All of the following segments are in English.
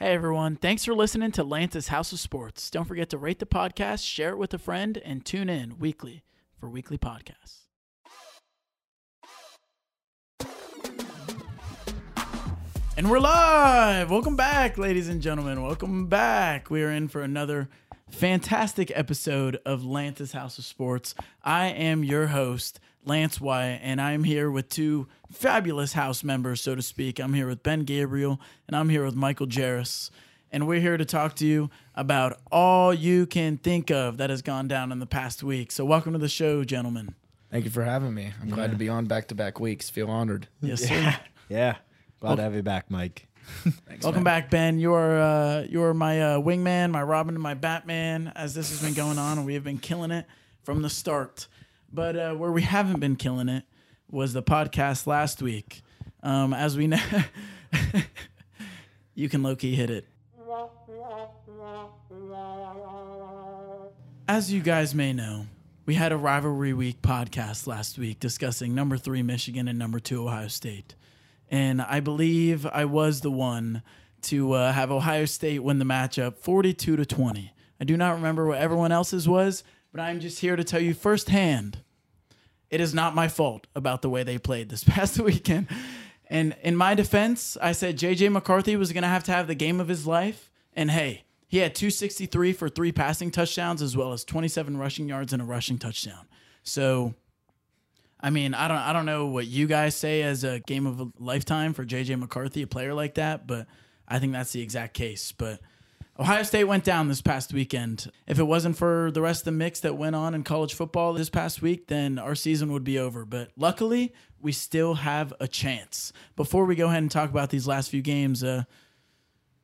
Hey everyone, thanks for listening to Lance's House of Sports. Don't forget to rate the podcast, share it with a friend, and tune in weekly for weekly podcasts. And we're live. Welcome back, ladies and gentlemen. Welcome back. We are in for another fantastic episode of Lance's House of Sports. I am your host, Lance Wyatt, and I'm here with two fabulous house members, so to speak. I'm here with Ben Gabriel, and I'm here with Michael Jarris. And we're here to talk to you about all you can think of that has gone down in the past week. So, welcome to the show, gentlemen. Thank you for having me. I'm glad to be on back to back weeks. Feel honored. Yes, sir. Yeah. Glad to have you back, Mike. Thanks, Welcome man. back, Ben. You're uh, you're my uh, wingman, my Robin, and my Batman. As this has been going on, and we have been killing it from the start. But uh, where we haven't been killing it was the podcast last week. Um, as we know, you can low key hit it. As you guys may know, we had a rivalry week podcast last week discussing number three Michigan and number two Ohio State and I believe I was the one to uh, have Ohio State win the matchup 42 to 20. I do not remember what everyone else's was, but I'm just here to tell you firsthand it is not my fault about the way they played this past weekend. And in my defense, I said JJ McCarthy was going to have to have the game of his life. And hey, he had 263 for three passing touchdowns as well as 27 rushing yards and a rushing touchdown. So I mean, I don't I don't know what you guys say as a game of a lifetime for JJ McCarthy, a player like that, but I think that's the exact case. But Ohio State went down this past weekend. If it wasn't for the rest of the mix that went on in college football this past week, then our season would be over. But luckily, we still have a chance. Before we go ahead and talk about these last few games, uh,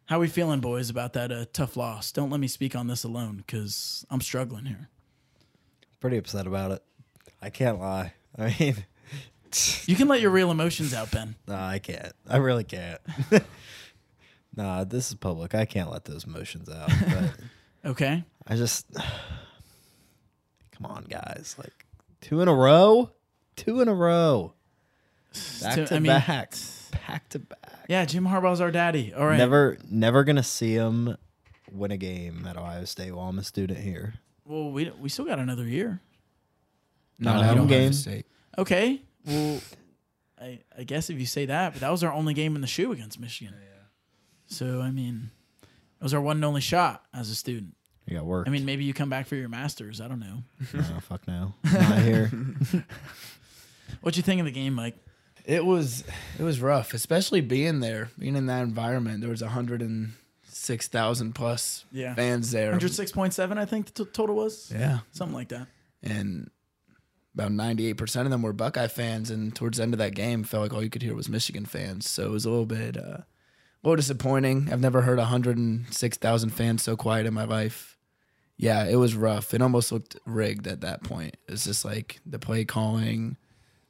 how we feeling, boys, about that uh, tough loss? Don't let me speak on this alone because I'm struggling here. Pretty upset about it. I can't lie. I mean, You can let your real emotions out, Ben. no, I can't. I really can't. nah, this is public. I can't let those emotions out. But Okay. I just, come on, guys. Like two in a row, two in a row, back To- to I mean, back, back to back. Yeah, Jim Harbaugh's our daddy. All right. Never, never gonna see him win a game at Ohio State while I'm a student here. Well, we we still got another year. Not Not at home Ohio game. State. Okay. Well, I I guess if you say that, but that was our only game in the shoe against Michigan. So I mean, it was our one and only shot as a student. You got work. I mean, maybe you come back for your masters. I don't know. no, fuck no, not here. What you think of the game, Mike? It was it was rough, especially being there, being in that environment. There was a hundred and six thousand plus Yeah. fans there. Hundred six point seven, I think the t- total was Yeah, something like that. and about ninety eight percent of them were Buckeye fans. And towards the end of that game, felt like all you could hear was Michigan fans. So it was a little bit, uh, little disappointing. I've never heard hundred and six thousand fans so quiet in my life. Yeah, it was rough. It almost looked rigged at that point. It's just like the play calling,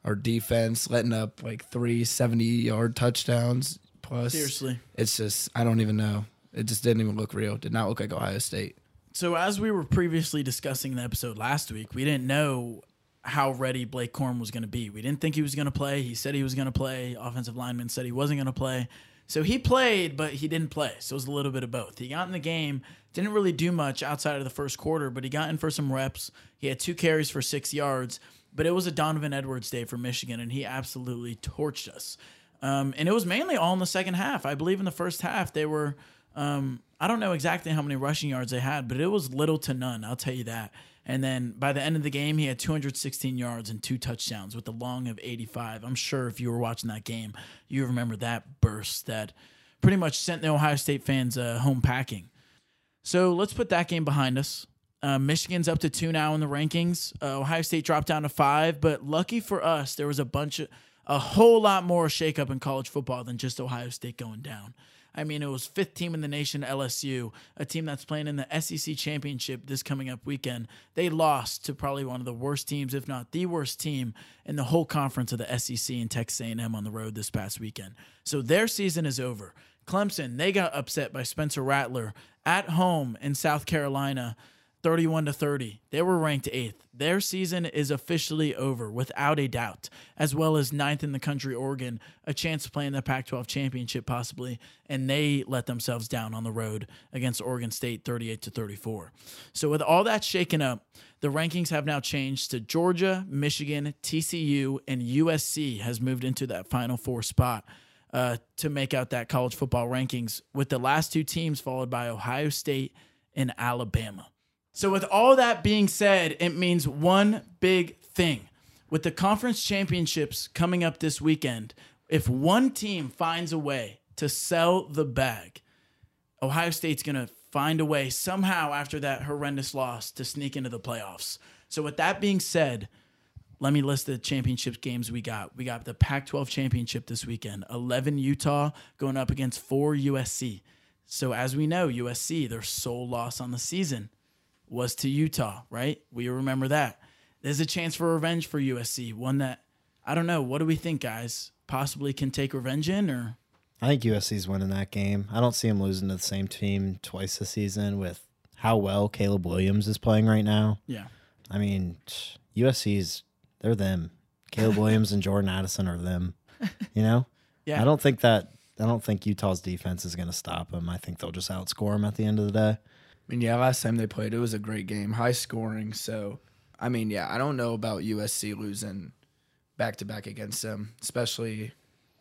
our defense letting up like three 70 yard touchdowns plus. Seriously. It's just, I don't even know. It just didn't even look real. Did not look like Ohio State. So as we were previously discussing in the episode last week, we didn't know how ready Blake Corum was going to be. We didn't think he was going to play. He said he was going to play. Offensive lineman said he wasn't going to play. So he played, but he didn't play. So it was a little bit of both. He got in the game, didn't really do much outside of the first quarter, but he got in for some reps. He had two carries for six yards, but it was a Donovan Edwards day for Michigan, and he absolutely torched us. Um, and it was mainly all in the second half. I believe in the first half they were. Um, I don't know exactly how many rushing yards they had, but it was little to none. I'll tell you that. And then by the end of the game, he had 216 yards and two touchdowns with a long of 85. I'm sure if you were watching that game, you remember that burst that pretty much sent the Ohio State fans uh, home packing. So let's put that game behind us. Uh, Michigan's up to two now in the rankings. Uh, Ohio State dropped down to five, but lucky for us, there was a bunch of a whole lot more shakeup in college football than just Ohio State going down. I mean, it was fifth team in the nation, LSU, a team that's playing in the SEC championship this coming up weekend. They lost to probably one of the worst teams, if not the worst team in the whole conference of the SEC and Texas A&M on the road this past weekend. So their season is over. Clemson, they got upset by Spencer Rattler at home in South Carolina. 31 to 30. They were ranked eighth. Their season is officially over without a doubt, as well as ninth in the country, Oregon, a chance to play in the Pac 12 championship possibly, and they let themselves down on the road against Oregon State 38 to 34. So, with all that shaken up, the rankings have now changed to Georgia, Michigan, TCU, and USC has moved into that final four spot. Uh, to make out that college football rankings, with the last two teams followed by Ohio State and Alabama. So, with all that being said, it means one big thing. With the conference championships coming up this weekend, if one team finds a way to sell the bag, Ohio State's going to find a way somehow after that horrendous loss to sneak into the playoffs. So, with that being said, let me list the championship games we got. We got the Pac 12 championship this weekend 11 Utah going up against 4 USC. So, as we know, USC, their sole loss on the season was to Utah, right? We remember that. There's a chance for revenge for USC, one that I don't know. What do we think, guys? Possibly can take revenge in, or I think USC's winning that game. I don't see him losing to the same team twice this season with how well Caleb Williams is playing right now. yeah, I mean, USC's they're them. Caleb Williams and Jordan Addison are them. You know? yeah. I don't think that I don't think Utah's defense is going to stop them. I think they'll just outscore them at the end of the day. I mean, yeah, last time they played, it was a great game, high scoring. So, I mean, yeah, I don't know about USC losing back to back against them, especially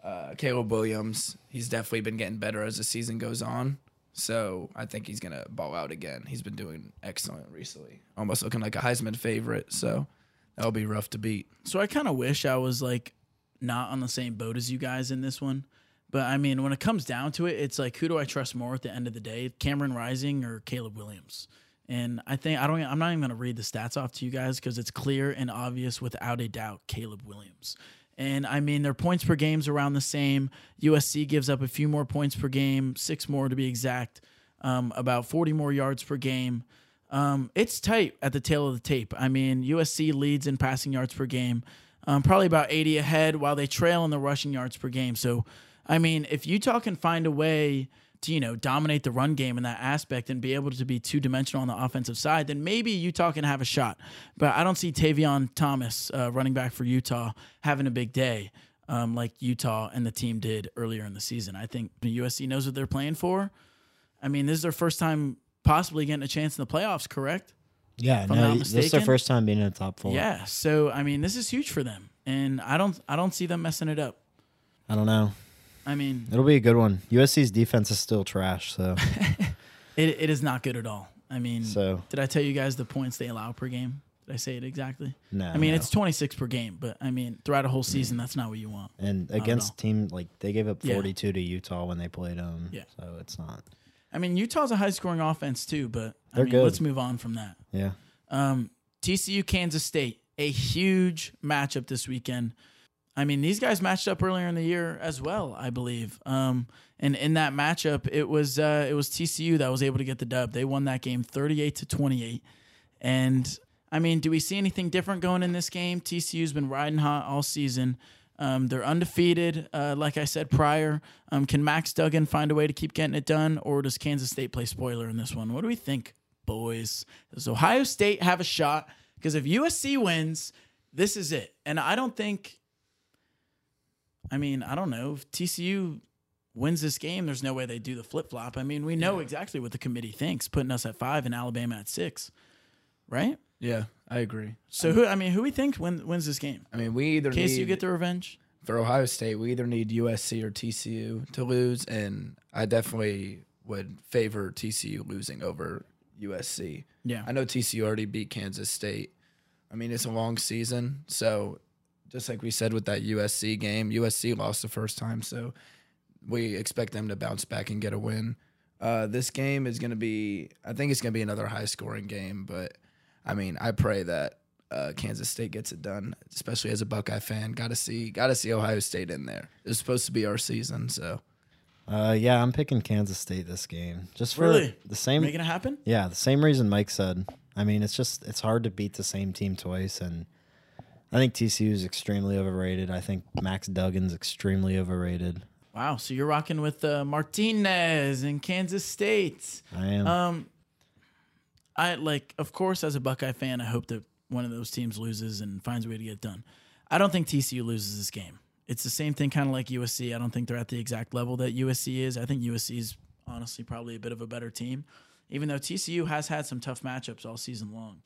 uh, Caleb Williams. He's definitely been getting better as the season goes on. So, I think he's to ball out again. He's been doing excellent recently, almost looking like a Heisman favorite. So, that'll be rough to beat. So I kind of wish I was like not on the same boat as you guys in this one. But I mean, when it comes down to it, it's like who do I trust more at the end of the day, Cameron Rising or Caleb Williams? And I think I don't. I'm not even going to read the stats off to you guys because it's clear and obvious without a doubt Caleb Williams. And I mean, their points per game's around the same. USC gives up a few more points per game, six more to be exact, um, about 40 more yards per game. Um, it's tight at the tail of the tape. I mean, USC leads in passing yards per game, um, probably about 80 ahead, while they trail in the rushing yards per game. So, I mean, if Utah can find a way to, you know, dominate the run game in that aspect and be able to be two dimensional on the offensive side, then maybe Utah can have a shot. But I don't see Tavion Thomas, uh, running back for Utah, having a big day. Um, like Utah and the team did earlier in the season. I think USC knows what they're playing for. I mean, this is their first time possibly getting a chance in the playoffs, correct? Yeah, If I'm not no, this is their first time being in the top four. Yeah. So I mean, this is huge for them, and I don't I don't see them messing it up. I don't know. I mean, It'll be a good one. USC's defense is still trash, so it, it is not good at all. I mean, so did I tell you guys the points they allow per game? Did I say it exactly? no. I mean, no. it's 26 per game, but I mean, throughout a whole season, that's not what you want. and all. against team like they gave up Yeah. 42 to Utah when they played them. Yeah. So it's not. I mean, Utah's a high scoring offense too, but They're mean, good. let's move on from that. Yeah. Um, TCU Kansas State, a huge matchup this weekend. I mean, these guys matched up earlier in the year as well, I believe. Um, and in that matchup, it was uh, it was TCU that was able to get the dub. They won that game thirty eight to twenty eight. And I mean, do we see anything different going in this game? TCU's been riding hot all season. Um, they're undefeated, uh, like I said prior. Um, can Max Duggan find a way to keep getting it done, or does Kansas State play spoiler in this one? What do we think, boys? Does Ohio State have a shot? Because if USC wins, this is it. And I don't think. I mean, I don't know if TCU wins this game. There's no way they do the flip flop. I mean, we know exactly what the committee thinks, putting us at five and Alabama at six, right? Yeah, I agree. So who? I mean, who we think win, wins this game? I mean, we either In case need you get the revenge. for Ohio State, we either need USC or TCU to lose, and I definitely would favor TCU losing over USC. Yeah. I know TCU already beat Kansas State. I mean, it's a long season, so just like we said with that USC game, USC lost the first time, so we expect them to bounce back and get a win. Uh, this game is going to be, I think it's going to be another high scoring game, but I mean, I pray that uh, Kansas State gets it done, especially as a Buckeye fan. Got to see, got to see Ohio State in there. It's supposed to be our season, so Uh, yeah, I'm picking Kansas State this game. Just for Really? the same Making it happen? Yeah, the same reason Mike said. I mean, it's just it's hard to beat the same team twice and I think TCU is extremely overrated. I think Max Duggan's extremely overrated. Wow. So you're rocking with uh, Martinez in Kansas State. I am. Um, I like, of course, as a Buckeye fan, I hope that one of those teams loses and finds a way to get it done. I don't think TCU loses this game. It's the same thing, kind of like USC. I don't think they're at the exact level that USC is. I think USC is honestly probably a bit of a better team, even though TCU has had some tough matchups all season long.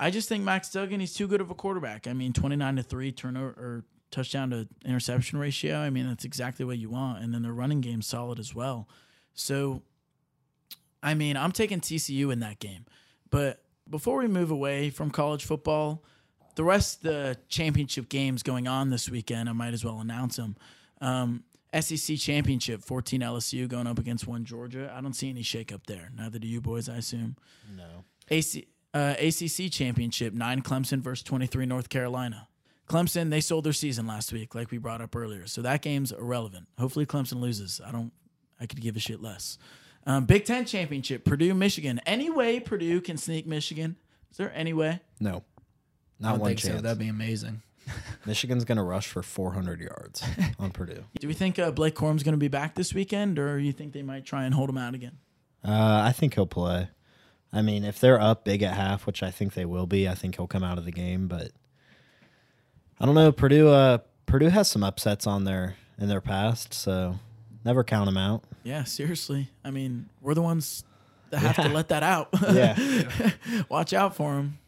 I just think Max Duggan, he's too good of a quarterback. I mean, 29 to 3 turnover or touchdown to interception ratio. I mean, that's exactly what you want. And then the running game solid as well. So, I mean, I'm taking TCU in that game. But before we move away from college football, the rest of the championship games going on this weekend, I might as well announce them. Um, SEC championship, 14 LSU going up against one Georgia. I don't see any shakeup there. Neither do you boys, I assume. No. AC, uh, ACC championship, nine Clemson versus 23 North Carolina. Clemson, they sold their season last week, like we brought up earlier. So that game's irrelevant. Hopefully Clemson loses. I don't. I could give a shit less. Um, Big Ten championship, Purdue, Michigan. Any way Purdue can sneak Michigan? Is there any way? No. I Not don't one think chance. so. That'd be amazing. Michigan's going to rush for 400 yards on Purdue. Do we think uh, Blake Corum's going to be back this weekend, or you think they might try and hold him out again? Uh, I think he'll play. I mean, if they're up big at half, which I think they will be, I think he'll come out of the game. But I don't know. Purdue, uh, Purdue has some upsets on their in their past, so never count them out. Yeah, seriously. I mean, we're the ones that have to let that out. Yeah. Watch out for them.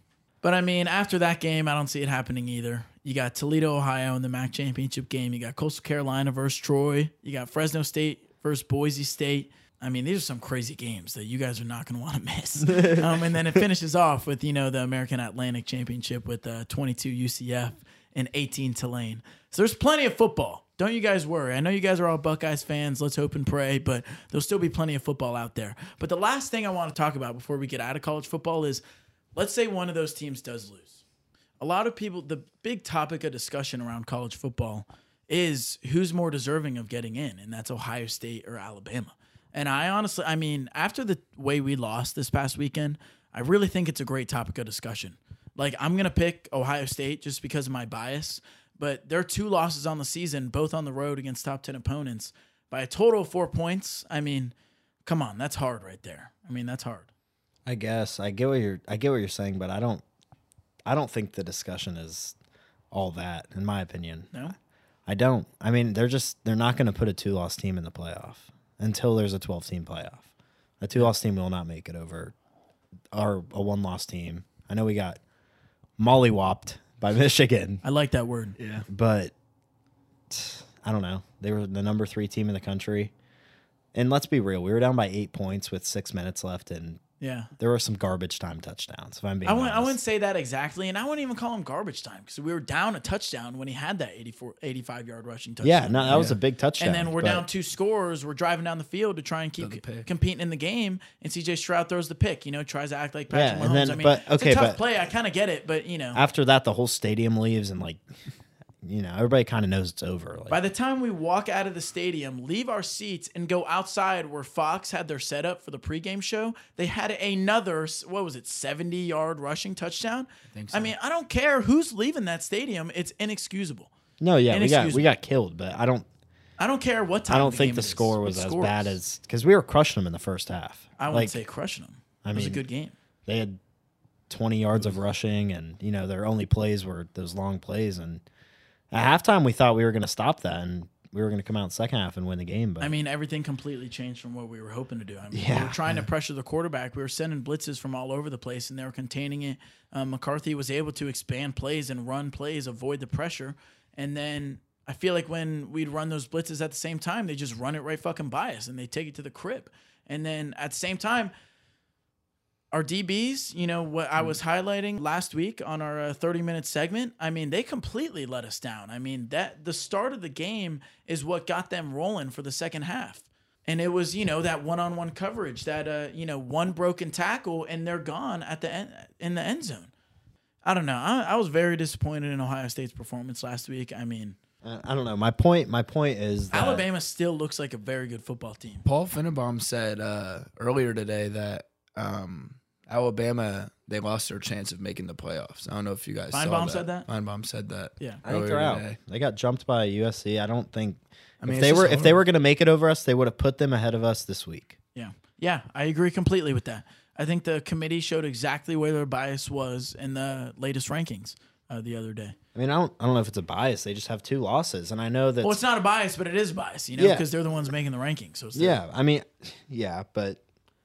But I mean, after that game, I don't see it happening either. You got Toledo, Ohio in the MAC championship game. You got Coastal Carolina versus Troy. You got Fresno State versus Boise State. I mean, these are some crazy games that you guys are not going to want to miss. um, and then it finishes off with, you know, the American Athletic Championship with uh, 22 UCF and 18 Tulane. So there's plenty of football. Don't you guys worry. I know you guys are all Buckeyes fans. Let's hope and pray, but there'll still be plenty of football out there. But the last thing I want to talk about before we get out of college football is let's say one of those teams does lose. A lot of people, the big topic of discussion around college football is who's more deserving of getting in, and that's Ohio State or Alabama. And I honestly, I mean, after the way we lost this past weekend, I really think it's a great topic of discussion. Like, I'm going to pick Ohio State just because of my bias, but their two losses on the season, both on the road against top 10 opponents, by a total of four points. I mean, come on, that's hard right there. I mean, that's hard. I guess I get what you're I get what you're saying, but I don't I don't think the discussion is all that, in my opinion. No? I don't. I mean, they're just they're not going to put a two loss team in the playoff until there's a 12 team playoff. A two loss team will not make it over our a one loss team. I know we got mollywopped by Michigan, I like that word. Yeah. but I don't know. They were the number three team in the country. And let's be real, we were down by eight points with six minutes left, and Yeah. there were some garbage time touchdowns. If I'm being I wouldn't, I wouldn't say that exactly, and I wouldn't even call him garbage time because we were down a touchdown when he had that 84, 85 yard rushing touchdown. Yeah, no, that was a big touchdown. and then we're but- down two scores. We're driving down the field to try and keep the competing in the game. And CJ Stroud throws the pick. You know, tries to act like Yeah, Patrick and Mahomes. then- I mean, but- it's okay, a tough but- play. I kind of get it, but you know, After that, the whole stadium leaves, and like, you know, everybody kind of knows it's over. Like, by the time we walk out of the stadium, leave our seats, and go outside where Fox had their setup for the pregame show, they had another what was it, seventy yard rushing touchdown. think I mean, I don't care who's leaving that stadium; it's inexcusable. no, yeah, we got we got killed, but I don't I don't care what time. I don't of think game the score what was as score bad as because we were crushing them in the first half. I wouldn't like say crushing them. I mean, it was a good game. they had 20 yards of rushing, and you know their only plays were those long plays. And at halftime, we thought we were going to stop that, and we were going to come out in the second half and win the game. But I mean, everything completely changed from what we were hoping to do. I mean, we were trying to pressure the quarterback. We were sending blitzes from all over the place, and they were containing it. Um, McCarthy was able to expand plays and run plays, avoid the pressure. And then I feel like when we'd run those blitzes at the same time, they just run it right fucking by us, and they take it to the crib. And then at the same time, our DBs, you know, what I was highlighting last week on our uh, 30 minute segment, I mean, they completely let us down. I mean, that the start of the game is what got them rolling for the second half. And it was, you know, that one on one coverage, that, uh, you know, one broken tackle, and they're gone at the end, in the end zone. I don't know. I, I was very disappointed in Ohio State's performance last week. I mean, I don't know. My point. My point is that Alabama still looks like a very good football team. Paul Finebaum said uh, earlier today that um, Alabama they lost their chance of making the playoffs. I don't know if you guys saw Finebaum that. said that? Finebaum said that. Yeah. I think they're out. today. They got jumped by USC. I don't think. I mean, if it's they just were if they hard. were going to make it over us, they would have put them ahead of us this week. Yeah. Yeah, I agree completely with that. I think the committee showed exactly where their bias was in the latest rankings uh, the other day. I mean, I don't, I don't know if it's a bias. They just have two losses, and I know that. Well, it's not a bias, but it is a bias, you know, Yeah. because they're the ones making the rankings. So it's the- yeah, I mean, yeah, but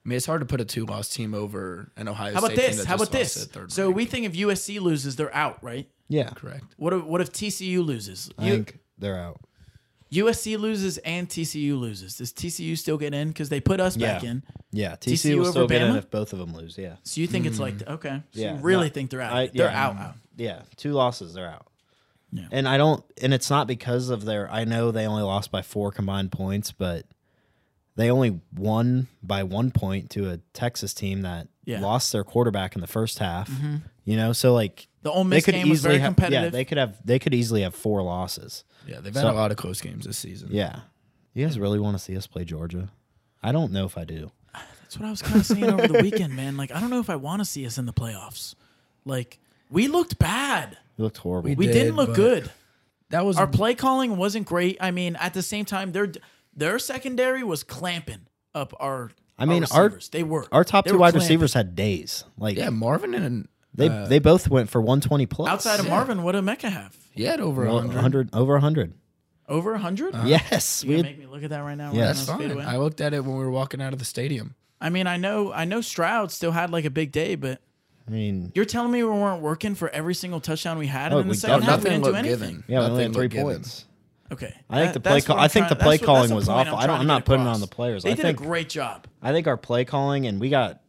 I mean, it's hard to put a two loss team over an Ohio How about State team this? that How just about this? third So rank. we think if USC loses, they're out, right? yeah, correct. What if, what if TCU loses? I U- think they're out. USC loses and TCU loses. Does TCU still get in because they put us back in? Yeah, TCU TCU will still over get in Bama? if both of them lose. Yeah, So you think it's like mm-hmm. okay? So Yeah, you really no, think they're out? I- they're yeah. out. Out. yeah, two losses, they're out. Yeah. And I don't, and it's not because of their. I know they only lost by four combined points, but they only won by one point to a Texas team that Yeah. lost their quarterback in the first half. Mm-hmm. You know, so like The Ole they Miss could game was easily very have. competitive. Yeah, they could have. They could easily have four losses. Yeah, they've had a lot of close games this season. Yeah, you guys really want to see us play Georgia? I don't know if I do. That's what I was kind of saying over the weekend, man. Like I don't know if I want to see us in the playoffs. Like we looked bad. It looked horrible. We We did, didn't look good. That was Our play calling wasn't great. I mean, at the same time, their their secondary was clamping up our. I mean, our, our- receivers. they were Our top They two wide clamping. receivers had days. Like yeah, Marvin and they uh, they both went for 120 plus. Outside of Marvin, what did Mecca have? he had over Well, 100. 100 over 100. Over hundred? Yes, You we had- make me look at that right now? Yeah, right That's fine. I looked at it when we were walking out of the stadium. I mean, I know, I know Stroud still had like a big day, but I mean, you're telling me we weren't working for every single touchdown we had, Oh, and in the we second don't. half we didn't do anything. given. yeah, we only had three points. given. Points. Okay, I think That- the play. Call, I think trying- the play calling the was awful. I'm I don't. I'm not putting it on the players. They I did think a great job. I think our play calling and we got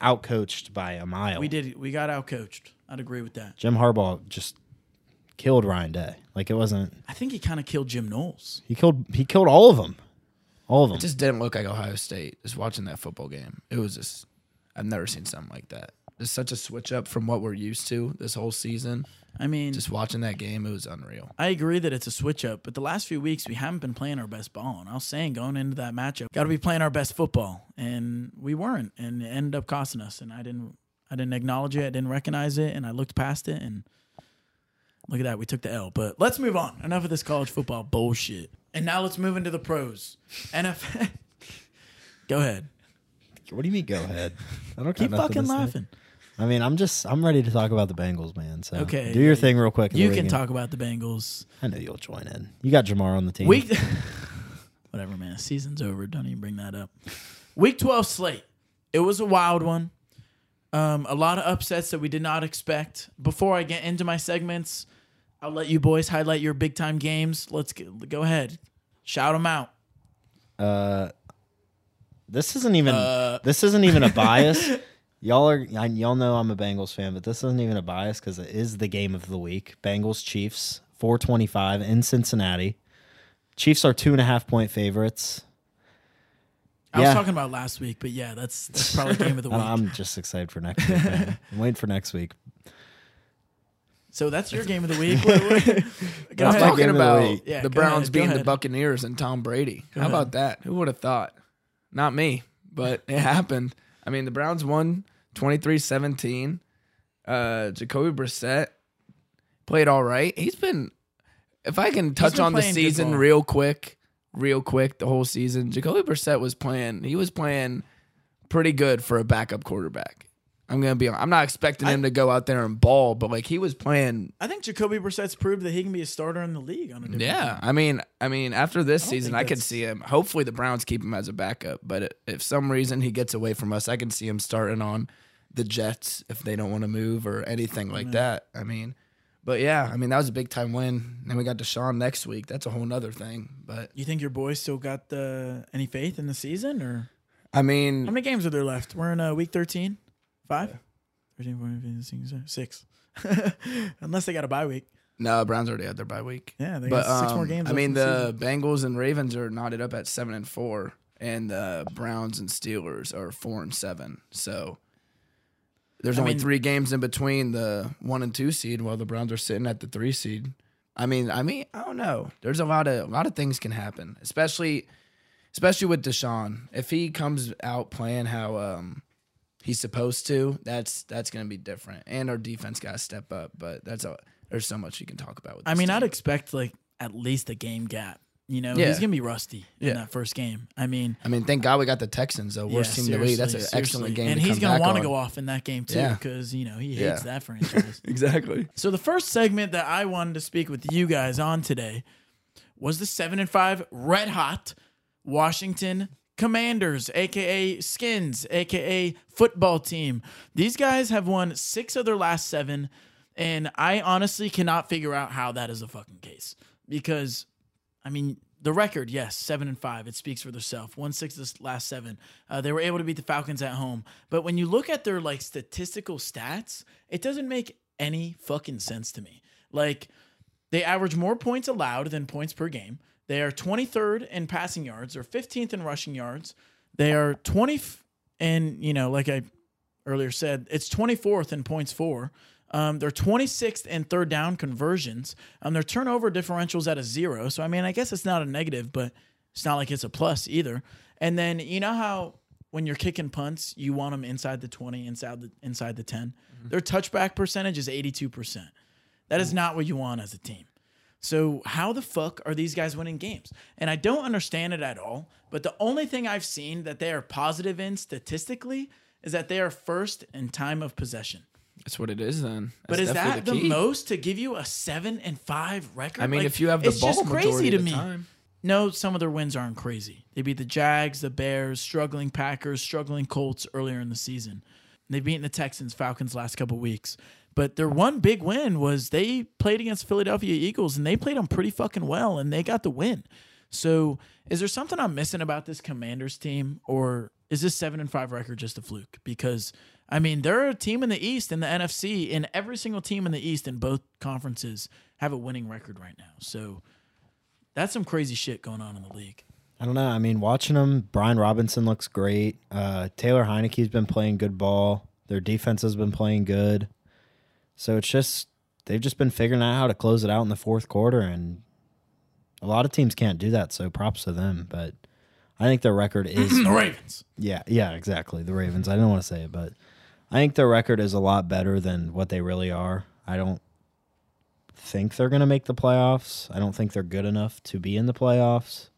outcoached by a mile. We did. We got out coached. I'd agree with that. Jim Harbaugh just killed Ryan Day. Like it wasn't. I think he kind of killed Jim Knowles. He killed. He killed all of them. All of them. It just didn't look like Ohio State. Just watching that football game, it was just I've never seen something like that. It's such a switch up from what we're used to this whole season. I mean, Just watching that game, it was unreal. I agree that it's a switch up, but the last few weeks we haven't been playing our best ball. And I was saying going into that matchup, got to be playing our best football, and we weren't, and it ended up costing us. And I didn't, I didn't acknowledge it, I didn't recognize it, and I looked past it, and look at that, we took the L. But let's move on. Enough of this college football bullshit. And now let's move into the pros. NFL. Go ahead. what do you mean? Go ahead. I don't Keep fucking laughing. say. I mean, I'm just. I'm ready to talk about the Bengals, man. So Okay, do your thing real quick. and You then we can talk about the Bengals. I know you'll join in. You got Ja'Marr on the team. Week, whatever, man. Season's over. Don't even bring that up. Week twelve slate. It was a wild one. Um, a lot of upsets that we did not expect. Before I get into my segments, I'll let you boys highlight your big time games. Let's get, go ahead, shout them out. Uh, this isn't even. Uh, this isn't even a bias. y'all are. I, y'all know I'm a Bengals fan, but this isn't even a bias because it is the game of the week. Bengals Chiefs 425 in Cincinnati. Chiefs are two and a half point favorites. I was talking about last week, but yeah, that's that's probably game of the week. I- I'm just excited for next week. man. I'm waiting for next week. so that's your game of the week. What- what- go That's ahead. Talking game of the about. Yeah, the Browns ahead, go being the. Buccaneers and Tom Brady. How ahead. about that? Who would have thought? Not me, but it happened. I mean, the Browns won 23-17. Uh, Jacoby Brissett played all right. He's been, if I can touch on the season real quick, real quick, the whole season, Jacoby Brissett was playing. He was playing pretty good for a backup quarterback. I'm gonna be. I'm not expecting him to go out there and ball, but like he was playing I think Jacoby Brissett's proved that he can be a starter in the league on a yeah, I mean, I mean, after this don't season, I could see him. Hopefully, the Browns keep him as a backup. But if some reason he gets away from us, I can see him starting on the Jets if they don't want to move or anything like that. I mean, but yeah, I mean that was a big time win. Then we got Deshaun next week. That's a whole nother thing. But You think your boys still got the any faith in the season, or I mean, how many games are there left? We're in uh, week 13? Five? 13, 14, 15, 16, six. Unless they got a bye week. no, Browns already had their bye week. Yeah, they But got six more um, games. I mean, in the. Bengals and Ravens are knotted up at seven and four, and the Browns and Steelers are four and seven. So there's I only mean- three games in between the one and two seed, while the Browns are sitting at the three seed. I mean, I mean, I don't know. There's a lot of a lot of things can happen, especially especially with Deshaun. If he comes out playing how um he's supposed to, that's that's gonna be different. And our defense got to step up. But that's a there's so much you can talk about. With I mean, team. I'd expect like at least a game gap You know, Yeah. he's gonna be rusty in that first game. I mean, I mean, thank God we got the Texans, though. Worst yeah, team in the league. That's an seriously, excellent game. and to he's gonna want to go off in that game too Yeah. because you know he Yeah. hates that franchise. Exactly. So the first segment that I wanted to speak with you guys on today was the seven and five red hot Washington Commanders, aka Skins, aka football team. These guys have won six of their last seven, and I honestly cannot figure out how that is a fucking case. Because I mean, the record, yes, seven and five. It speaks for themselves. One six the last seven. Uh, they were able to beat the Falcons at home. But when you look at their like statistical stats, it doesn't make any fucking sense to me. Like they average more points allowed than points per game. They are 23rd in passing yards. They're 15th in rushing yards. They are 20 and you know, like I earlier said, it's 24th in points for. Um, they're 26th in third down conversions. Um, their turnover differentials at a zero. So I mean, I guess it's not a negative, but it's not like it's a plus either. And then you know how when you're kicking punts, you want them inside the 20, inside the inside the 10. Their touchback percentage is 82%. That is not what you want as a team. So how the fuck are these guys winning games? And I don't understand it at all. But the only thing I've seen that they are positive in statistically is that they are first in time of possession. That's what it is then. But is that the, key. most to give you a seven and five record? I mean, Like, if you have the it's ball just crazy to the me. time. No, some of their wins aren't crazy. They beat the Jags, the Bears, struggling Packers, struggling Colts earlier in the season. They've beaten the Texans, Falcons last couple weeks. But their one big win was they played against Philadelphia Eagles and they played them pretty fucking well and they got the win. So is there something I'm missing about this Commanders team or is this seven and five record just a fluke? Because I mean, they're a team in the East in the NFC, and every single team in the East in both conferences have a winning record right now. So that's some crazy shit going on in the league. I don't know. I mean, watching them, Brian Robinson looks great. Uh, Taylor Heinicke's been playing good ball. Their defense has been playing good. So it's just they've just been figuring out how to close it out in the fourth quarter, and a lot of teams can't do that. So props to them. But I think their record is The Ravens. yeah, yeah, exactly. The Ravens. I didn't want to say it, but I think their record is a lot better than what they really are. I don't think they're going to make the playoffs. I don't think they're good enough to be in the playoffs,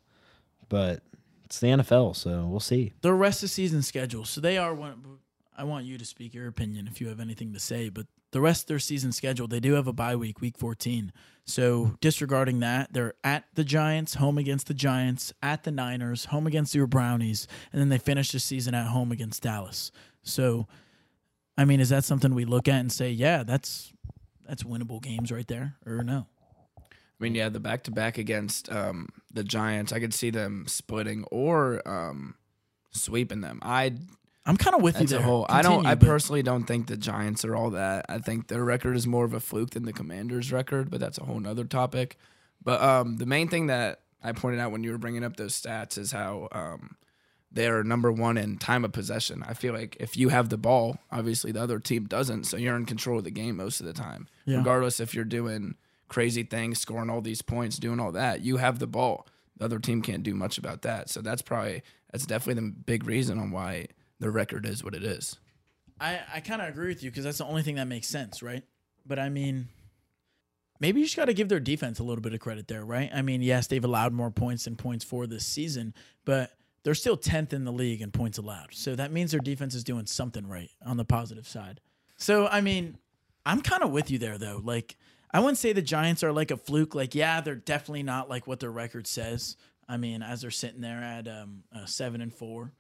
but it's the NFL, so we'll see. The rest of season schedule. So they are one. I want you to speak your opinion if you have anything to say. But the rest of their season schedule, they do have a bye week, week 14. So disregarding that, they're at the Giants, home against the Giants, at the Niners, home against your Brownies, and then they finish the season at home against Dallas. So, I mean, is that something we look at and say, yeah, that's that's winnable games right there, or no? I mean, yeah, the back to back against um, the Giants, I could see them splitting or um, sweeping them. I I'm kind of with you there. whole. I don't. I personally don't think the Giants are all that. I think their record is more of a fluke than the Commanders' record, but that's a whole nother topic. But um, the main thing that I pointed out when you were bringing up those stats is how um, they're number one in time of possession. I feel like if you have the ball, obviously the other team doesn't, so you're in control of the game most of the time. Yeah. Regardless if you're doing crazy things, scoring all these points, doing all that, you have the ball. The other team can't do much about that. So that's probably that's definitely the big reason on why the record is what it is. I, I kind of agree with you because that's the only thing that makes sense, right? But I mean, maybe you just got to give their defense a little bit of credit there, right? I mean, yes, they've allowed more points than points for this season, but they're still 10th in the league in points allowed. So that means their defense is doing something right on the positive side. So, I mean, I'm kind of with you there, though. Like, I wouldn't say the Giants are like a fluke. Like, yeah, they're definitely not like what their record says. I mean, as they're sitting there at um, uh, seven and four,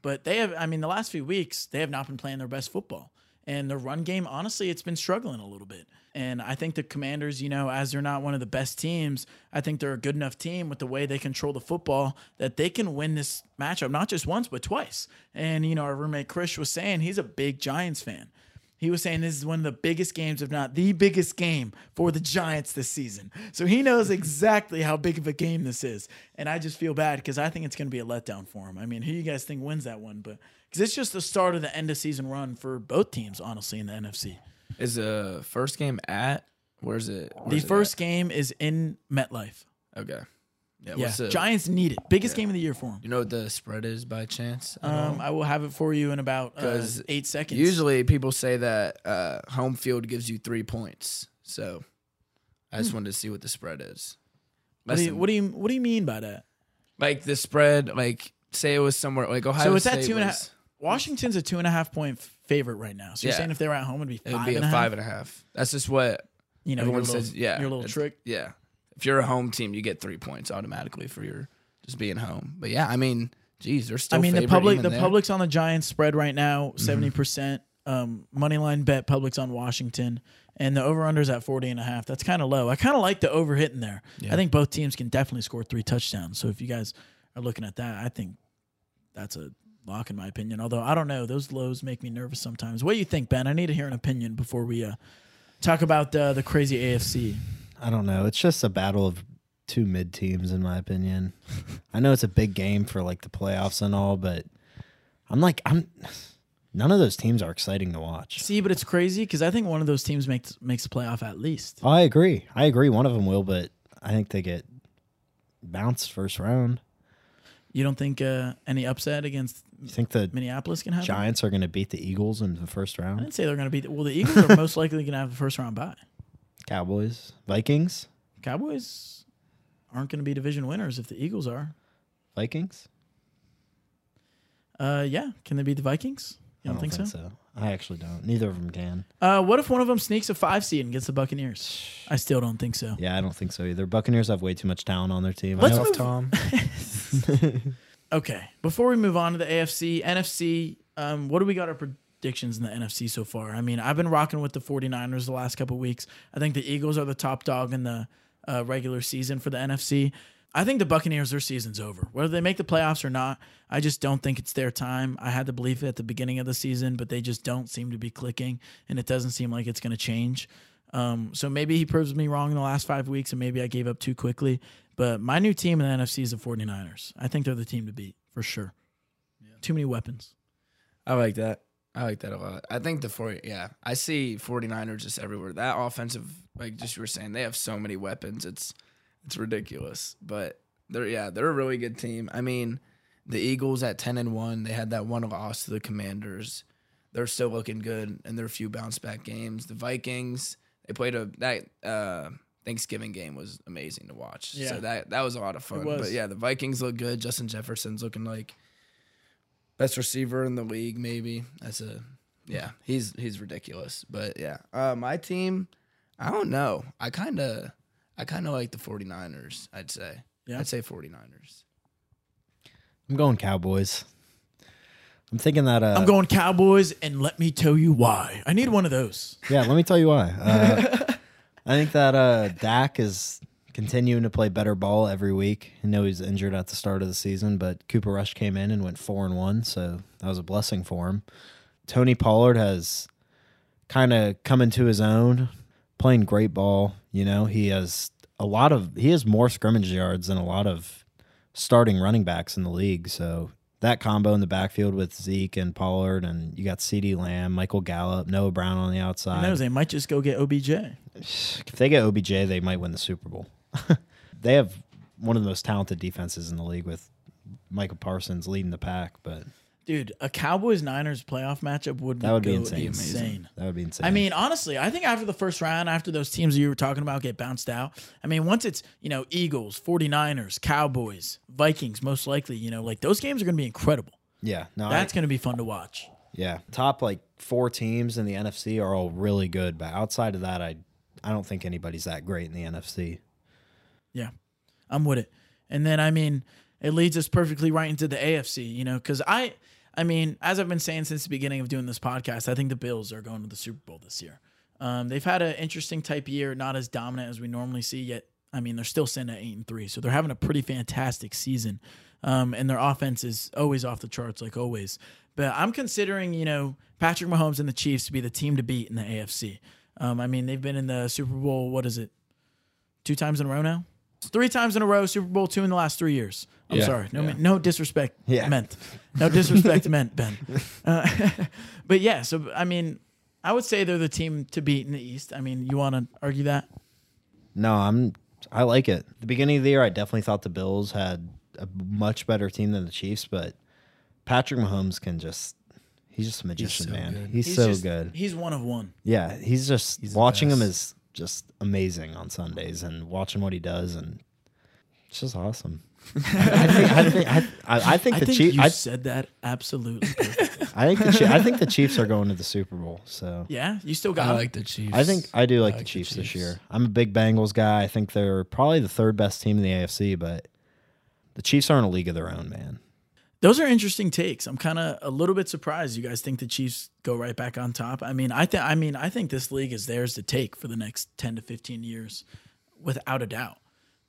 but they have. I mean, the last few weeks they have not been playing their best football, and the run game, honestly, it's been struggling a little bit. And I think the Commanders, you know, as they're not one of the best teams, I think they're a good enough team with the way they control the football that they can win this matchup not just once but twice. And you know, our roommate Chris was saying he's a big Giants fan. He was saying this is one of the biggest games, if not the biggest game for the Giants this season. So he knows exactly how big of a game this is. And I just feel bad because I think it's going to be a letdown for him. I mean, who you guys think wins that one? But because it's just the start of the end of season run for both teams, honestly, in the NFC. Is the first game at? Where's it? The where's it first game is in MetLife. Okay. Yeah. Yeah, What's the, Giants need it. Biggest game of the year for them. You know what the spread is by chance? Um. I will have it for you in about uh, eight seconds. Usually people say that uh, home field gives you three points. So I Hmm. just wanted to see what the spread is. What do you what do you what do you mean by that? like the spread, like say it was somewhere like Ohio. so it's at State two and a half. Washington's a two and a half point favorite right now. So you're Yeah. saying if they were at home, it'd be It five would be and a half? five and a half. That's just what You know, your everyone little, says. Yeah, your little it's- trick. Yeah, if you're a home team, you get three points automatically for your just being home. But yeah, I mean, geez, they're still. I mean, the favored public even the there. public's on the Giants spread right now, Mm-hmm. 70 percent. Um, money line bet public's on Washington, and the over unders at 40 and a half. That's kind of low. I kind of like the over hitting there. I think both teams can definitely score three touchdowns. So if you guys are looking at that, I think that's a lock in my opinion. Although I don't know, those lows make me nervous sometimes. What do you think, Ben? I need to hear an opinion before we uh, talk about uh, the crazy AFC. I don't know. It's just a battle of two mid teams, in my opinion. I know it's a big game for like the playoffs and all, but I'm like, I'm. None of those teams are exciting to watch. See, but it's crazy because I think one of those teams makes makes the playoff at least. I agree. I agree. One of them will, but I think they get bounced first round. You don't think uh, any upset against You think the Minneapolis can happen? Giants are going to beat the Eagles in the first I round? didn't say they're going to beat. Well, the Eagles are most likely going to have the first round bye. Cowboys, Vikings, Cowboys aren't going to be division winners if the Eagles are. Vikings. Uh, yeah, can they beat the Vikings? You I don't, think, so? I actually don't. Neither of them can. Uh, what if one of them sneaks a five seed and gets the Buccaneers? I still don't think so. Yeah, I don't think so either. Buccaneers have way too much talent on their team. I Let's know- move- Tom. Okay, before we move on to the AFC, NFC, um, what do we got our predictions in the NFC so far? I mean, I've been rocking with the 49ers the last couple weeks. I think the Eagles are the top dog in the uh, regular season for the NFC. I think the Buccaneers, their season's over. Whether they make the playoffs or not, I just don't think it's their time. I had to believe it at the beginning of the season, but they just don't seem to be clicking, and it doesn't seem like it's going to change. Um, so maybe he proves me wrong in the last five weeks, and maybe I gave up too quickly. But my new team in the NFC is the 49ers. I think they're the team to beat for sure. Too many weapons. I like that. I like that a lot. I think the 40, yeah, I see 49ers just everywhere. That offensive, like just you were saying, they have so many weapons. It's it's ridiculous. But they're yeah, they're a really good team. I mean, the Eagles at 10 and 1, they had that one loss to the Commanders. They're still looking good in their few bounce back games. The Vikings, they played a that uh Thanksgiving game was amazing to watch. Yeah. So that that was a lot of fun. was. But yeah, the Vikings look good. Justin Jefferson's looking like best receiver in the league, maybe. That's a yeah, he's he's ridiculous. But yeah. Uh my team, I don't know. I kinda I kinda like the 49ers, I'd say. Yeah. I'd say 49ers. I'm going Cowboys. I'm thinking that. Uh, I'm going Cowboys, and let me tell you why. I need one of those. Yeah, let me tell you why. Uh, I think that uh, Dak is continuing to play better ball every week. I know he's injured at the start of the season, but Cooper Rush came in and went four and one, so that was a blessing for him. Tony Pollard has kind of come into his own, playing great ball. You know, he has a lot of he has more scrimmage yards than a lot of starting running backs in the league. So that combo in the backfield with Zeke and Pollard, and you got CeeDee Lamb, Michael Gallup, Noah Brown on the Who outside. knows? They might just go get OBJ. If they get OBJ, they might win the Super Bowl. they have one of the most talented defenses in the league with Michael Parsons leading the pack, but Dude, a Cowboys Niners playoff matchup would, that would be insane. insane. That would be insane. I mean, honestly, I think after the first round, after those teams you were talking about get bounced out, I mean, once it's, you know, Eagles, 49ers, Cowboys, Vikings, most likely, you know, like those games are going to be incredible. yeah, no, That's going to be fun to watch. yeah. Top like four teams in the NFC are all really good, but outside of that, I I don't think anybody's that great in the NFC. Yeah, I'm with it. And then, I mean, it leads us perfectly right into the AFC, you know, because I, I mean, as I've been saying since the beginning of doing this podcast, I think the Bills are going to the Super Bowl this year. Um, they've had an interesting type year, not as dominant as we normally see yet. I mean, they're still sitting at eight and three, so they're having a pretty fantastic season. Um, and their offense is always off the charts, like always. But I'm considering, you know, Patrick Mahomes and the Chiefs to be the team to beat in the AFC. Um, I mean, they've been in the Super Bowl. What is it? Two times in a row now. Three times in a row, Super Bowl two in the last three years. I'm Yeah, sorry, no, yeah. no disrespect Yeah. meant, no disrespect meant, Ben. Uh, but yeah, so I mean, I would say they're the team to beat in the East. I mean, you want to argue that? No, I'm I like it. The beginning of the year, I definitely thought the Bills had a much better team than the Chiefs, but Patrick Mahomes can just he's just a magician, so man. good. He's, so just- good. He's one of one. Yeah, he's just He's watching him is just amazing on Sundays and watching what he does and It's just awesome. I think I think I, I, I think I the think Chiefs. you I, said that absolutely perfectly. I think the Chi- I think the Chiefs are going to the Super Bowl. So yeah, you still got I 'em. like the Chiefs. I think I do like, I the like the Chiefs this year. I'm a big Bengals guy. I think they're probably the third best team in the AFC, but the Chiefs are in a league of their own, man. Those are interesting takes. I'm kind of a little bit surprised you guys think the Chiefs go right back on top. I mean, I think I mean, I think this league is theirs to take for the next 10 to 15 years without a doubt.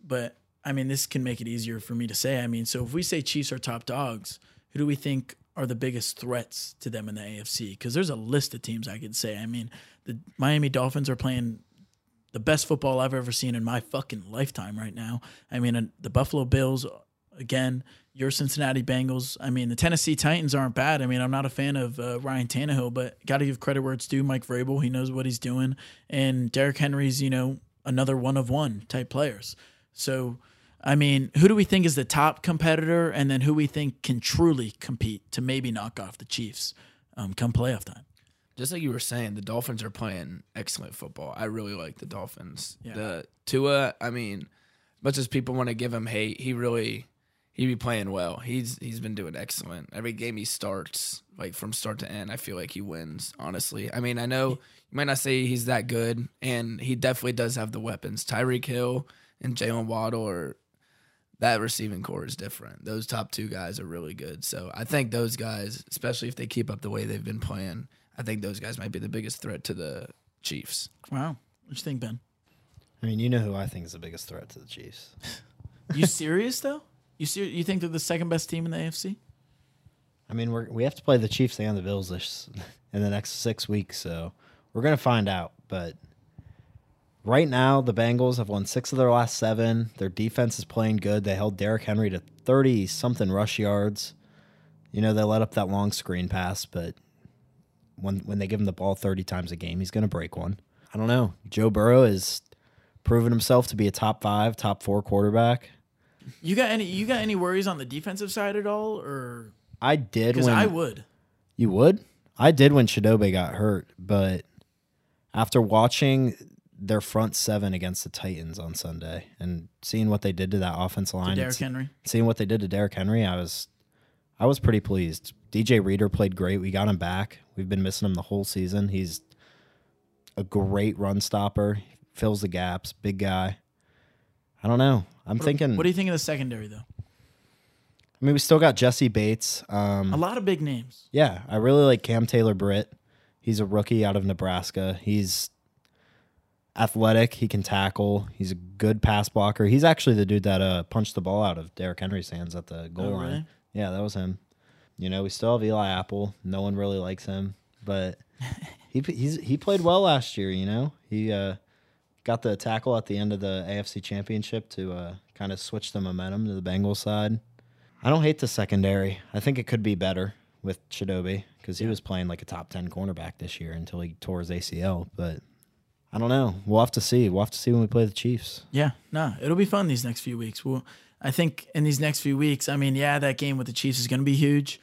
But I mean, this can make it easier for me to say. I mean, so if we say Chiefs are top dogs, who do we think are the biggest threats to them in the AFC? Because there's a list of teams I could say. I mean, the Miami Dolphins are playing the best football I've ever seen in my fucking lifetime right now. I mean, the Buffalo Bills, again, your Cincinnati Bengals. I mean, the Tennessee Titans aren't bad. I mean, I'm not a fan of uh, Ryan Tannehill, but got to give credit where it's due. Mike Vrabel, he knows what he's doing, and Derrick Henry's, you know, another one of one type players. So, I mean, who do we think is the top competitor, and then who we think can truly compete to maybe knock off the Chiefs um, come playoff time? just like you were saying, the Dolphins are playing excellent football. I really like the Dolphins. Yeah. The Tua, I mean, much as people want to give him hate, he really he be playing well. He's he's been doing excellent. Every game he starts, like from start to end, I feel like he wins. Honestly, I mean, I know you might not say he's that good, and he definitely does have the weapons. Tyreek Hill and Jaylen Waddle are that receiving core is different. Those top two guys are really good. So I think those guys, especially if they keep up the way they've been playing, I think those guys might be the biggest threat to the Chiefs. Wow, what you think, Ben? I mean, you know who I think is the biggest threat to the Chiefs. You serious though? You ser- You think they're the second best team in the AFC? I mean, we're, we have to play the Chiefs and the Bills this in the next six weeks, so we're gonna find out. But right now, the Bengals have won six of their last seven. Their defense is playing good. They held Derrick Henry to thirty something rush yards. You know, they let up that long screen pass, but when when they give him the ball thirty times a game, he's gonna break one. I don't know. Joe Burrow has proven himself to be a top five, top four quarterback. You got any? You got any worries on the defensive side at all, or I did because when I would. You would? I did when Chidobe got hurt, but after watching their front seven against the Titans on Sunday and seeing what they did to that offensive line, Derrick Henry. seeing what they did to Derrick Henry, I was I was pretty pleased. DJ Reader played great. We got him back. We've been missing him the whole season. He's a great run stopper. Fills the gaps. Big guy. I don't know. I'm thinking. What do you think of the secondary though? I mean, we still got Jessie Bates. Um, A lot of big names. Yeah, I really like Cam Taylor Britt. He's a rookie out of Nebraska. He's athletic. He can tackle. He's a good pass blocker. He's actually the dude that uh, punched the ball out of Derrick Henry's hands at the goal Oh, line. really? Yeah, that was him. You know, we still have Eli Apple. No one really likes him, but he he's he played well last year. You know, he uh, got the tackle at the end of the AFC Championship to uh, kind of switch the momentum to the Bengals side. I don't hate the secondary. I think it could be better with Chidobe because he was playing like a top 10 cornerback this year until he tore his ACL. But I don't know. We'll have to see. We'll have to see when we play the Chiefs. Yeah, no, it'll be fun these next few weeks. Well, I think in these next few weeks, I mean, yeah, that game with the Chiefs is going to be huge.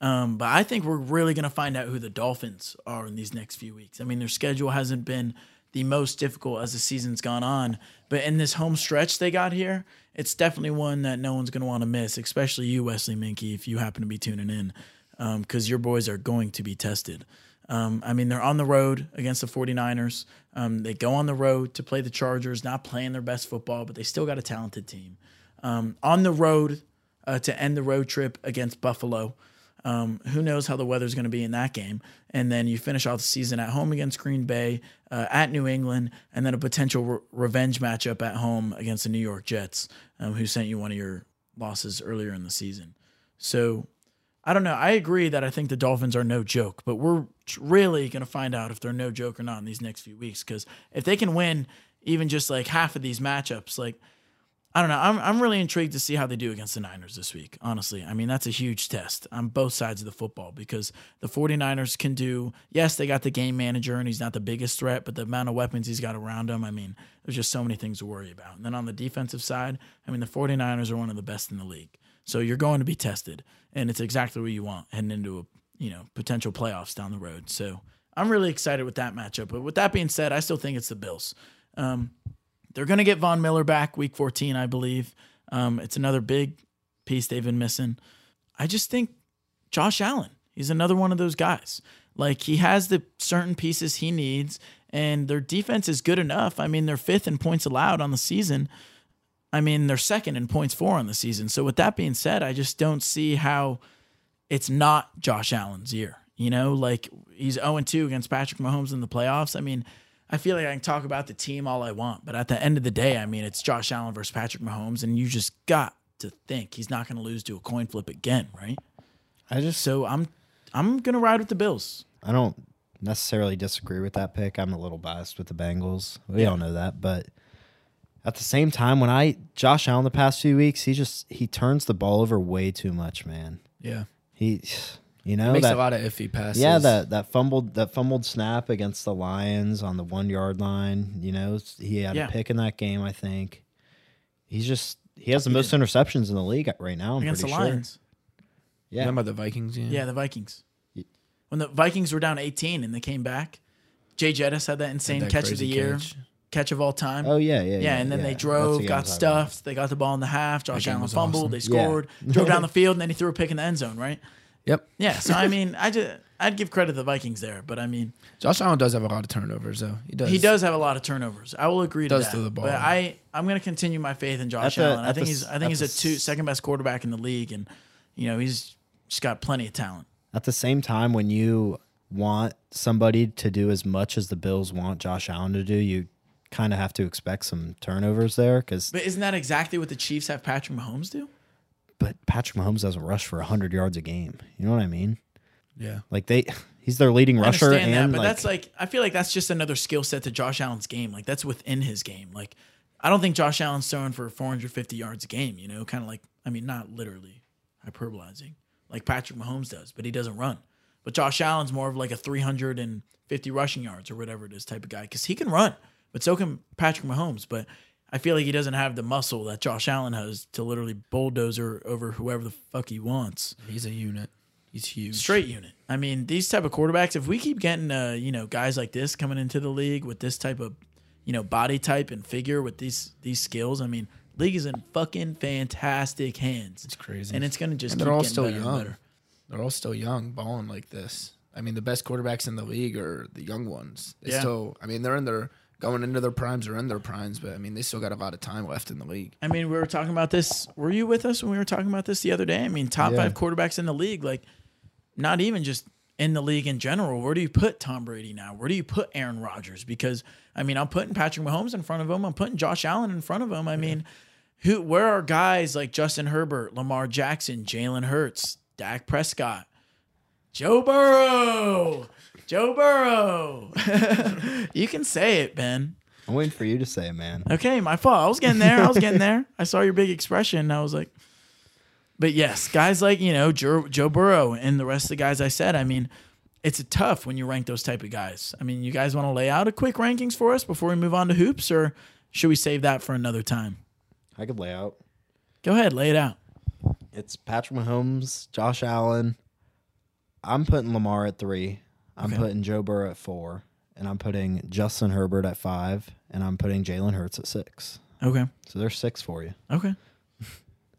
Um, but I think we're really going to find out who the Dolphins are in these next few weeks. I mean, their schedule hasn't been the most difficult as the season's gone on, but in this home stretch they got here, it's definitely one that no one's going to want to miss, especially you, Wesley Minky, if you happen to be tuning in, because your boys are going to be tested. Um, I mean, they're on the road against the 49ers. Um, they go on the road to play the Chargers, not playing their best football, but they still got a talented team. Um, on the road uh, to end the road trip against Buffalo. Um, who knows how the weather's going to be in that game? And then you finish off the season at home against Green Bay, uh, at New England, and then a potential re- revenge matchup at home against the New York Jets, um, who sent you one of your losses earlier in the season. So I don't know. I agree that I think the Dolphins are no joke, but we're really going to find out if they're no joke or not in these next few weeks. Because if they can win even just like half of these matchups, like I don't know, I'm I'm really intrigued to see how they do against the Niners this week. Honestly, I mean that's a huge test on both sides of the football because the 49ers can do. Yes, they got the game manager and he's not the biggest threat, but the amount of weapons he's got around him, I mean, there's just so many things to worry about. And then on the defensive side, I mean the 49ers are one of the best in the league. So you're going to be tested, and it's exactly what you want heading into a you know potential playoffs down the road. So I'm really excited with that matchup. But with that being said, I still think it's the Bills. Um, they're going to get Von Miller back week 14, I believe. Um, it's another big piece they've been missing. I just think Josh Allen, he's another one of those guys. Like he has the certain pieces he needs, and their defense is good enough. I mean, they're fifth in points allowed on the season. I mean, they're second in points four on the season. So with that being said, I just don't see how it's not Josh Allen's year. You know, like he's 0 2 against Patrick Mahomes in the playoffs. I mean, I feel like I can talk about the team all I want, but at the end of the day, I mean, it's Josh Allen versus Patrick Mahomes, and you just got to think he's not going to lose to a coin flip again, right? I just So I'm I'm gonna ride with the Bills. I don't necessarily disagree with that pick. I'm a little biased with the Bengals. We Yeah. all know that, but at the same time, when I Josh Allen the past few weeks, he just he turns the ball over way too much, man. Yeah, He, you know, makes that, a lot of iffy passes. yeah, that that fumbled that fumbled snap against the Lions on the one yard line. You know, he had Yeah. a pick in that game. I think he's just he has the most interceptions in the league right now. I'm against the pretty sure. Lions. Yeah, Remember the Vikings. Yeah, Yeah, the Vikings. When the Vikings were down 18 and they came back, JJettas had that insane That catch of the crazy year, catch. Catch of all time. Oh yeah, yeah, yeah, and then they drove, the got I'm about. stuffed. They got the ball in the half. Josh Allen fumbled. awesome. They Yeah. scored, drove down the field, and then he threw a pick in the end zone. Right? Yep. Yeah. So I mean, I just I'd give credit to the Vikings there, but I mean, Josh Allen does have a lot of turnovers, though. He does. he does have a lot of turnovers. I will agree to Does that. throw the ball. But I I'm going to continue my faith in Josh At the- Allen. I think the he's s- I think he's the a two s- second best quarterback in the league, and you know he's just got plenty of talent. At the same time, when you want somebody to do as much as the Bills want Josh Allen to do, you kind of have to expect some turnovers there. Because, But isn't that exactly what the Chiefs have Patrick Mahomes do? but Patrick Mahomes doesn't rush for hundred yards a game. You know what I mean? Yeah. Like they, he's their leading I rusher, understand and that, but like, that's like I feel like that's just another skill set to Josh Allen's game. Like that's within his game. Like I don't think Josh Allen's throwing for 450 yards a game. You know, kind of like I mean, not literally hyperbolizing like Patrick Mahomes does, but he doesn't run. But Josh Allen's more of like a 350 rushing yards or whatever it is type of guy because he can run, but so can Patrick Mahomes. But I feel like he doesn't have the muscle that Josh Allen has to literally bulldozer over whoever the fuck he wants. He's a unit. He's huge. straight unit. I mean, these type of quarterbacks, if we keep getting uh, you know, guys like this coming into the league with this type of, you know, body type and figure with these these skills, I mean, league is in fucking fantastic hands. It's crazy. And it's gonna just And keep they're all still young. They're all still young, balling like this. I mean, the best quarterbacks in the league are the young ones. They Yeah. still, I mean, they're in their going into their primes or in their primes, but I mean, they still got a lot of time left in the league. I mean, we were talking about this. Were you with us when we were talking about this the other day? I mean, top Yeah. five quarterbacks in the league, like not even just in the league in general. Where do you put Tom Brady now? Where do you put Aaron Rodgers? Because I mean, I'm putting Patrick Mahomes in front of him. I'm putting Josh Allen in front of him. I mean, who? Where are guys like Justin Herbert, Lamar Jackson, Jalen Hurts, Dak Prescott, Joe Burrow, Joe Burrow? you can say it, Ben. I'm waiting for you to say it, man. Okay, my fault. I was getting there. I was getting there. I saw your big expression. And I was like, but yes, guys like you know Joe, Joe Burrow and the rest of the guys I said. I mean, it's tough when you rank those type of guys. I mean, you guys want to lay out a quick rankings for us before we move on to hoops, or should we save that for another time? I could lay out. Go ahead, lay it out. It's Patrick Mahomes, Josh Allen. I'm putting Lamar at three. I'm Okay. putting Joe Burrow at four, and I'm putting Justin Herbert at five, and I'm putting Jalen Hurts at six. Okay, So there's six for you. okay.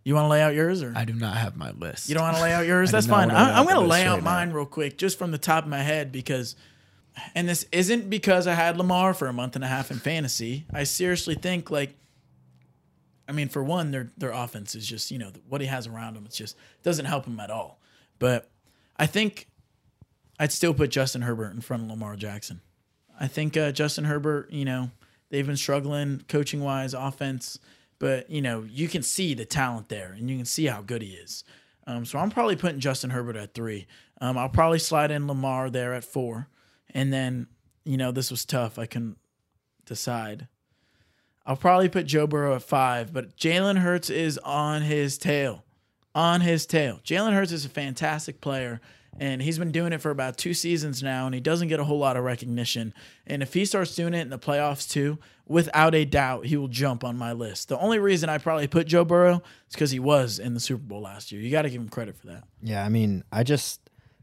You want to lay out yours, or I do not have my list. You don't want to lay out yours? That's fine. I, I'm going to lay out right now. mine real quick, just from the top of my head, because, and this isn't because I had Lamar for a month and a half in fantasy. I seriously think, like, I mean, for one, their their offense is just you know what he has around him. It's just doesn't help him at all. But I think I'd still put Justin Herbert in front of Lamar Jackson. I think uh, Justin Herbert, you know, they've been struggling coaching wise, offense, but you know, you can see the talent there and you can see how good he is. Um, so I'm probably putting Justin Herbert at three. Um, I'll probably slide in Lamar there at four, and then you know this was tough. I can't decide. I'll probably put Joe Burrow at five, but Jalen Hurts is on his tail. On his tail. Jalen Hurts is a fantastic player, and he's been doing it for about two seasons now, and he doesn't get a whole lot of recognition. And if he starts doing it in the playoffs too, without a doubt, he will jump on my list. The only reason I probably put Joe Burrow is because he was in the Super Bowl last year. You got to give him credit for that. Yeah, I mean, I just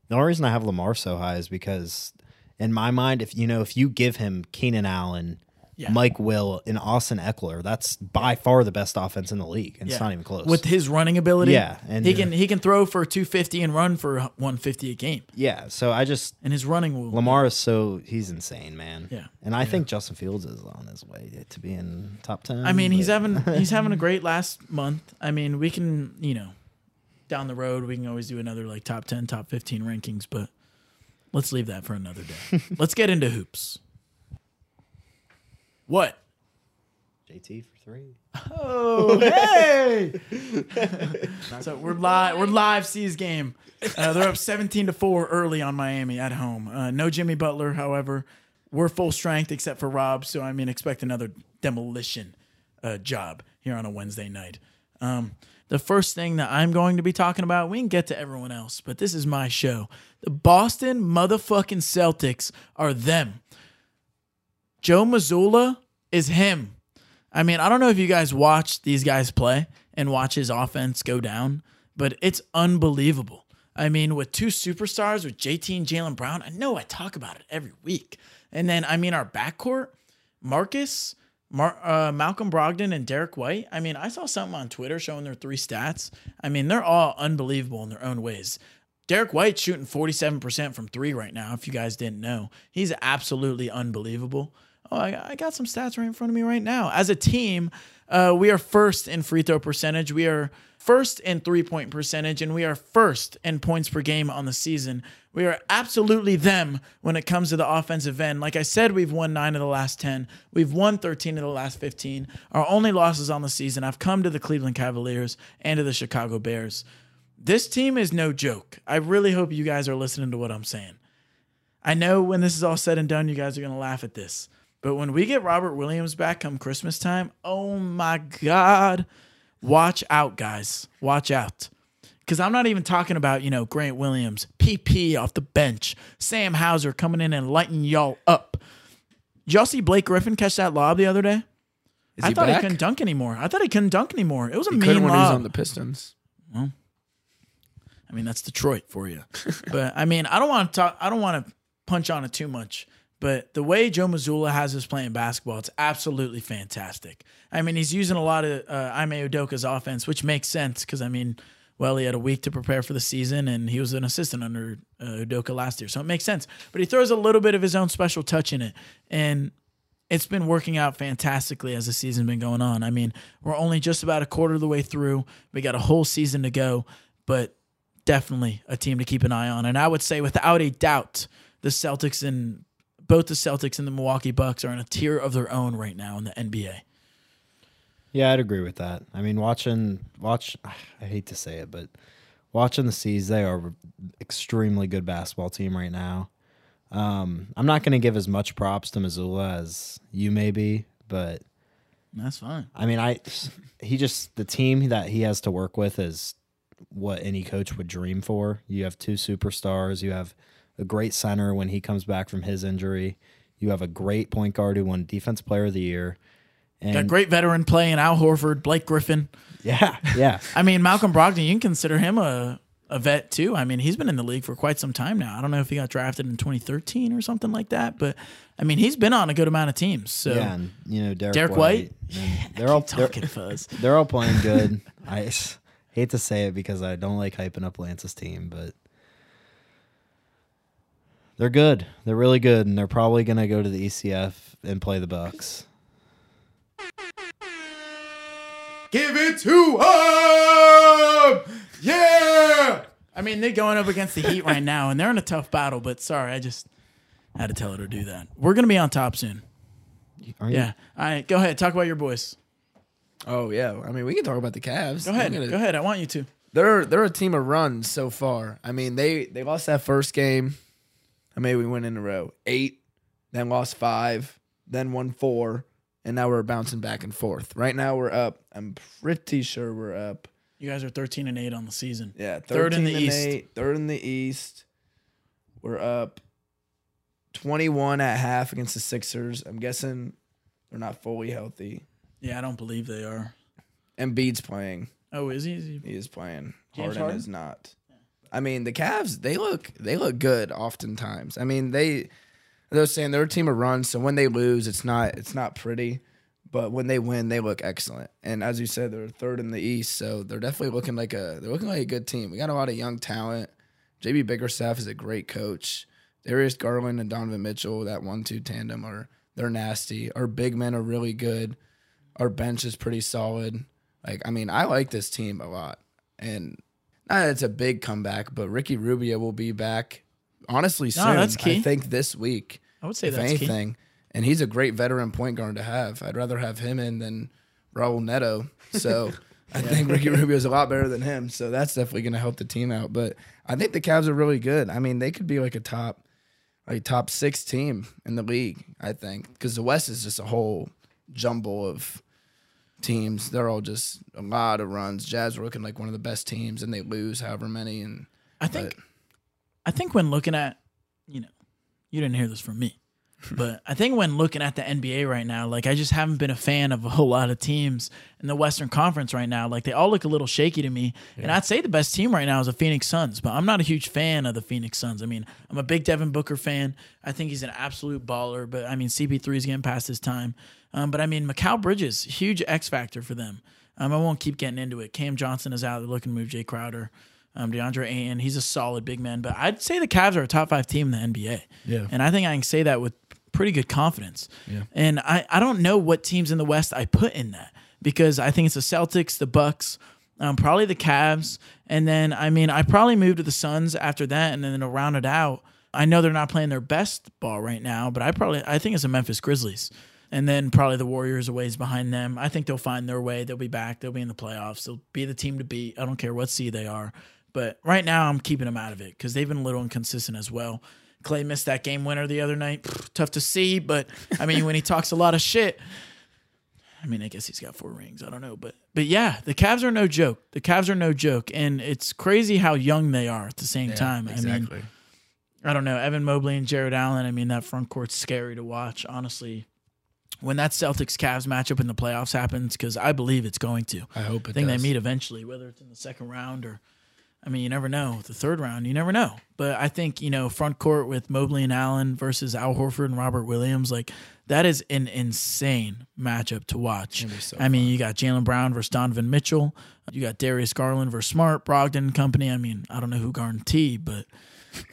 the only reason I have Lamar so high is because in my mind, if you know, if you give him Keenan Allen Yeah. Mike Will, and Austin Ekeler. That's by far the best offense in the league. And It's Yeah. not even close. with his running ability. Yeah, and- he can he can throw for 250 and run for 150 a game. yeah, so I just And his running will Lamar is so he's insane, man. Yeah. and I think Justin Fields is on his way to be in top ten. I mean, he's but- having he's having a great last month. I mean, we can, you know, down the road we can always do another like top 10, top 15 rankings, but let's leave that for another day. let's get into hoops. What? JT for three. Oh, hey! so we're live. We're live. C's game. Uh, they're up seventeen to four early on Miami at home. Uh, no Jimmy Butler, however. We're full strength except for Rob. So I mean, expect another demolition uh, job here on a Wednesday night. Um, the first thing that I'm going to be talking about, we can get to everyone else, but this is my show. The Boston motherfucking Celtics are them. Joe Mazzulla is him. I mean, I don't know if you guys watch these guys play and watch his offense go down, but it's unbelievable. I mean, with two superstars, with JT and Jaylen Brown, I know I talk about it every week. And then, I mean, our backcourt, Marcus, Mar- uh, Malcolm Brogdon, and Derrick White. I mean, I saw something on Twitter showing their three stats. I mean, they're all unbelievable in their own ways. Derrick White shooting 47% from three right now, if you guys didn't know. He's absolutely unbelievable. Oh, I, I got some stats right in front of me right now. As a team, uh, we are first in free throw percentage. We are first in three point percentage, and we are first in points per game on the season. We are absolutely them when it comes to the offensive end. Like I said, we've won nine of the last 10. We've won 13 of the last 15. Our only losses on the season have come to the Cleveland Cavaliers and to the Chicago Bears. This team is no joke. I really hope you guys are listening to what I'm saying. I know when this is all said and done, you guys are going to laugh at this. But when we get Robert Williams back come Christmas time, oh my God, watch out, guys. Watch out. Because I'm not even talking about, you know, Grant Williams, PP off the bench, Sam Hauser coming in and lighting y'all up. Did y'all see Blake Griffin catch that lob the other day? Is I he thought back? he couldn't dunk anymore. I thought he couldn't dunk anymore. It was a He mean couldn't when he was on the Pistons. Well, I mean, that's Detroit for you. but I mean, I don't want to talk. I don't want to punch on it too much. But the way Joe Mazzulla has us playing basketball, it's absolutely fantastic. I mean, he's using a lot of uh, Ime Udoka's offense, which makes sense because I mean, well, he had a week to prepare for the season, and he was an assistant under uh, Udoka last year, so it makes sense. But he throws a little bit of his own special touch in it, and it's been working out fantastically as the season's been going on. I mean, we're only just about a quarter of the way through. We got a whole season to go, but definitely a team to keep an eye on. And I would say, without a doubt, the Celtics and both the Celtics and the Milwaukee Bucks are in a tier of their own right now in the NBA. Yeah, I'd agree with that. I mean, watching watch I hate to say it, but watching the C's, they are extremely good basketball team right now. Um, I'm not going to give as much props to Mazzulla as you may be, but That's fine. I mean, I he just the team that he has to work with is what any coach would dream for. You have two superstars. You have a great center when he comes back from his injury. You have a great point guard who won Defense Player of the Year. And Got a great veteran play in Al Horford, Blake Griffin. yeah, yeah. I mean, Malcolm Brogdon, you can consider him a, a vet too. I mean, he's been in the league for quite some time now. I don't know if he got drafted in 2013 or something like that, but I mean, he's been on a good amount of teams. So Yeah, and you know Derrick, Derrick White? and they're all they're, talking fuzz. they're all playing good. I hate to say it because I don't like hyping up Lance's team, but they're good. They're really good, and they're probably gonna go to the ECF and play the Bucks. Give it to him! Yeah! I mean, they're going up against the Heat right now, and they're in a tough battle, but sorry, I just had to tell her to do that. We're going to be on top soon. Are you? Yeah. All right, go ahead. Talk about your boys. Oh yeah, I mean we can talk about the Cavs. Go ahead. Gonna- Go ahead. I want you to. They're they're a team of runs so far. I mean they they lost that first game. I mean we went in a row eight, then lost five, then won four, and now we're bouncing back and forth. Right now we're up. I'm pretty sure we're up. You guys are 13 and 8 on the season. Yeah, Third in the and East. eight, third in the East. We're up 21 at half against the Sixers. I'm guessing they're not fully healthy. Yeah, I don't believe they are. And Embiid's playing. Oh, is he? Is he? He is playing. James Harden, Harden? is not. I mean, the Cavs they look they look good oftentimes. I mean, they They're saying they're a team of runs, so when they lose, it's not it's not pretty. But when they win, they look excellent. And as you said, they're third in the East, so they're definitely looking like a they're looking like a good team. We got a lot of young talent. JB Bickerstaff is a great coach. Darius Garland and Donovan Mitchell, that one-two tandem, are they're nasty. Our big men are really good. Our bench is pretty solid. Like I mean, I like this team a lot, and that it's a big comeback, but Ricky Rubio will be back. Honestly, ah, soon. that's key. I think this week I would say if that's key. anything. And he's a great veteran point guard to have. I'd rather have him in than Raul Neto. So I think Ricky Rubio is a lot better than him. So that's definitely going to help the team out. But I think the Cavs are really good. I mean, they could be like a top, like top six team in the league. I think because the West is just a whole jumble of teams. They're all just a lot of runs. Jazz were looking like one of the best teams, and they lose however many. And I think, I think when looking at, you know, you didn't hear this from me, but I think when looking at the NBA right now, like I just haven't been a fan of a whole lot of teams in the Western Conference right now. Like they all look a little shaky to me, and I'd say the best team right now is the Phoenix Suns, but I'm not a huge fan of the Phoenix Suns. I mean, I'm a big Devin Booker fan. I think he's an absolute baller, but I mean, CP3 is getting past his time. Um, but I mean, Mikal Bridges, huge X factor for them. Um, I won't keep getting into it. Cam Johnson is out. They're looking to move Jae Crowder. Um, DeAndre Ayton, he's a solid big man, but I'd say the Cavs are a top five team in the NBA. Yeah. And I think I can say that with pretty good confidence. Yeah. And I, I don't know what teams in the West I put in that because I think it's the Celtics, the Bucks, um, probably the Cavs, and then I mean I probably move to the Suns after that, and then to round it out. I know they're not playing their best ball right now, but I probably I think it's the Memphis Grizzlies. And then probably the Warriors a ways behind them. I think they'll find their way. They'll be back. They'll be in the playoffs. They'll be the team to beat. I don't care what seed they are. But right now, I'm keeping them out of it because they've been a little inconsistent as well. Clay missed that game winner the other night. Pfft, tough to see, but I mean, when he talks a lot of shit, I mean, I guess he's got four rings. I don't know, but but yeah, the Cavs are no joke. The Cavs are no joke, and it's crazy how young they are at the same time. I mean, I don't know. Evan Mobley and Jarrett Allen. I mean, that front court's scary to watch. Honestly, when that Celtics Cavs matchup in the playoffs happens, because I believe it's going to. I hope it I think does. they meet eventually, whether it's in the second round or, I mean, you never know. The third round, you never know. But I think you know, front court with Mobley and Allen versus Al Horford and Robert Williams, like that is an insane matchup to watch. So I mean, you got Jaylen Brown versus Donovan Mitchell. You got Darius Garland versus Smart, Brogdon and company. I mean, I don't know who guaranteed, but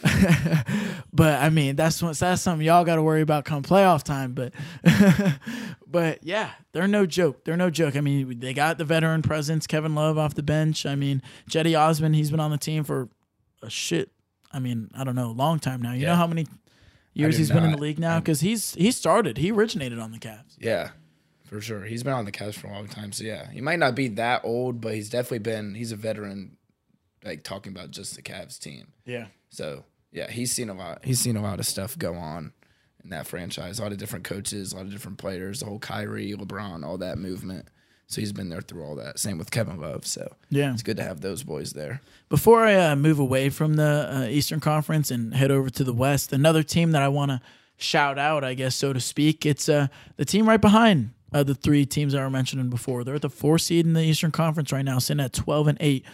but I mean, that's what, that's something y'all got to worry about come playoff time. But but yeah, they're no joke. They're no joke. I mean, they got the veteran presence, Kevin Love off the bench. I mean, Cedi Osman, he's been on the team for a shit. I mean, I don't know, a long time now. You know how many years he's been in the league now? Because he's he started, he originated on the Cavs. Yeah, for sure. He's been on the Cavs for a long time. So yeah, he might not be that old, but he's definitely been. He's a veteran. Like talking about just the Cavs team. Yeah. So yeah, he's seen a lot. He's seen a lot of stuff go on in that franchise. A lot of different coaches, a lot of different players. The whole Kyrie, LeBron, all that movement. So he's been there through all that. Same with Kevin Love. So Yeah. it's good to have those boys there. Before I uh, move away from the uh, Eastern Conference and head over to the West, another team that I want to shout out, I guess, so to speak, it's uh, the team right behind uh, the three teams I were mentioning before. They're at the four seed in the Eastern Conference right now, sitting at 12 and 8.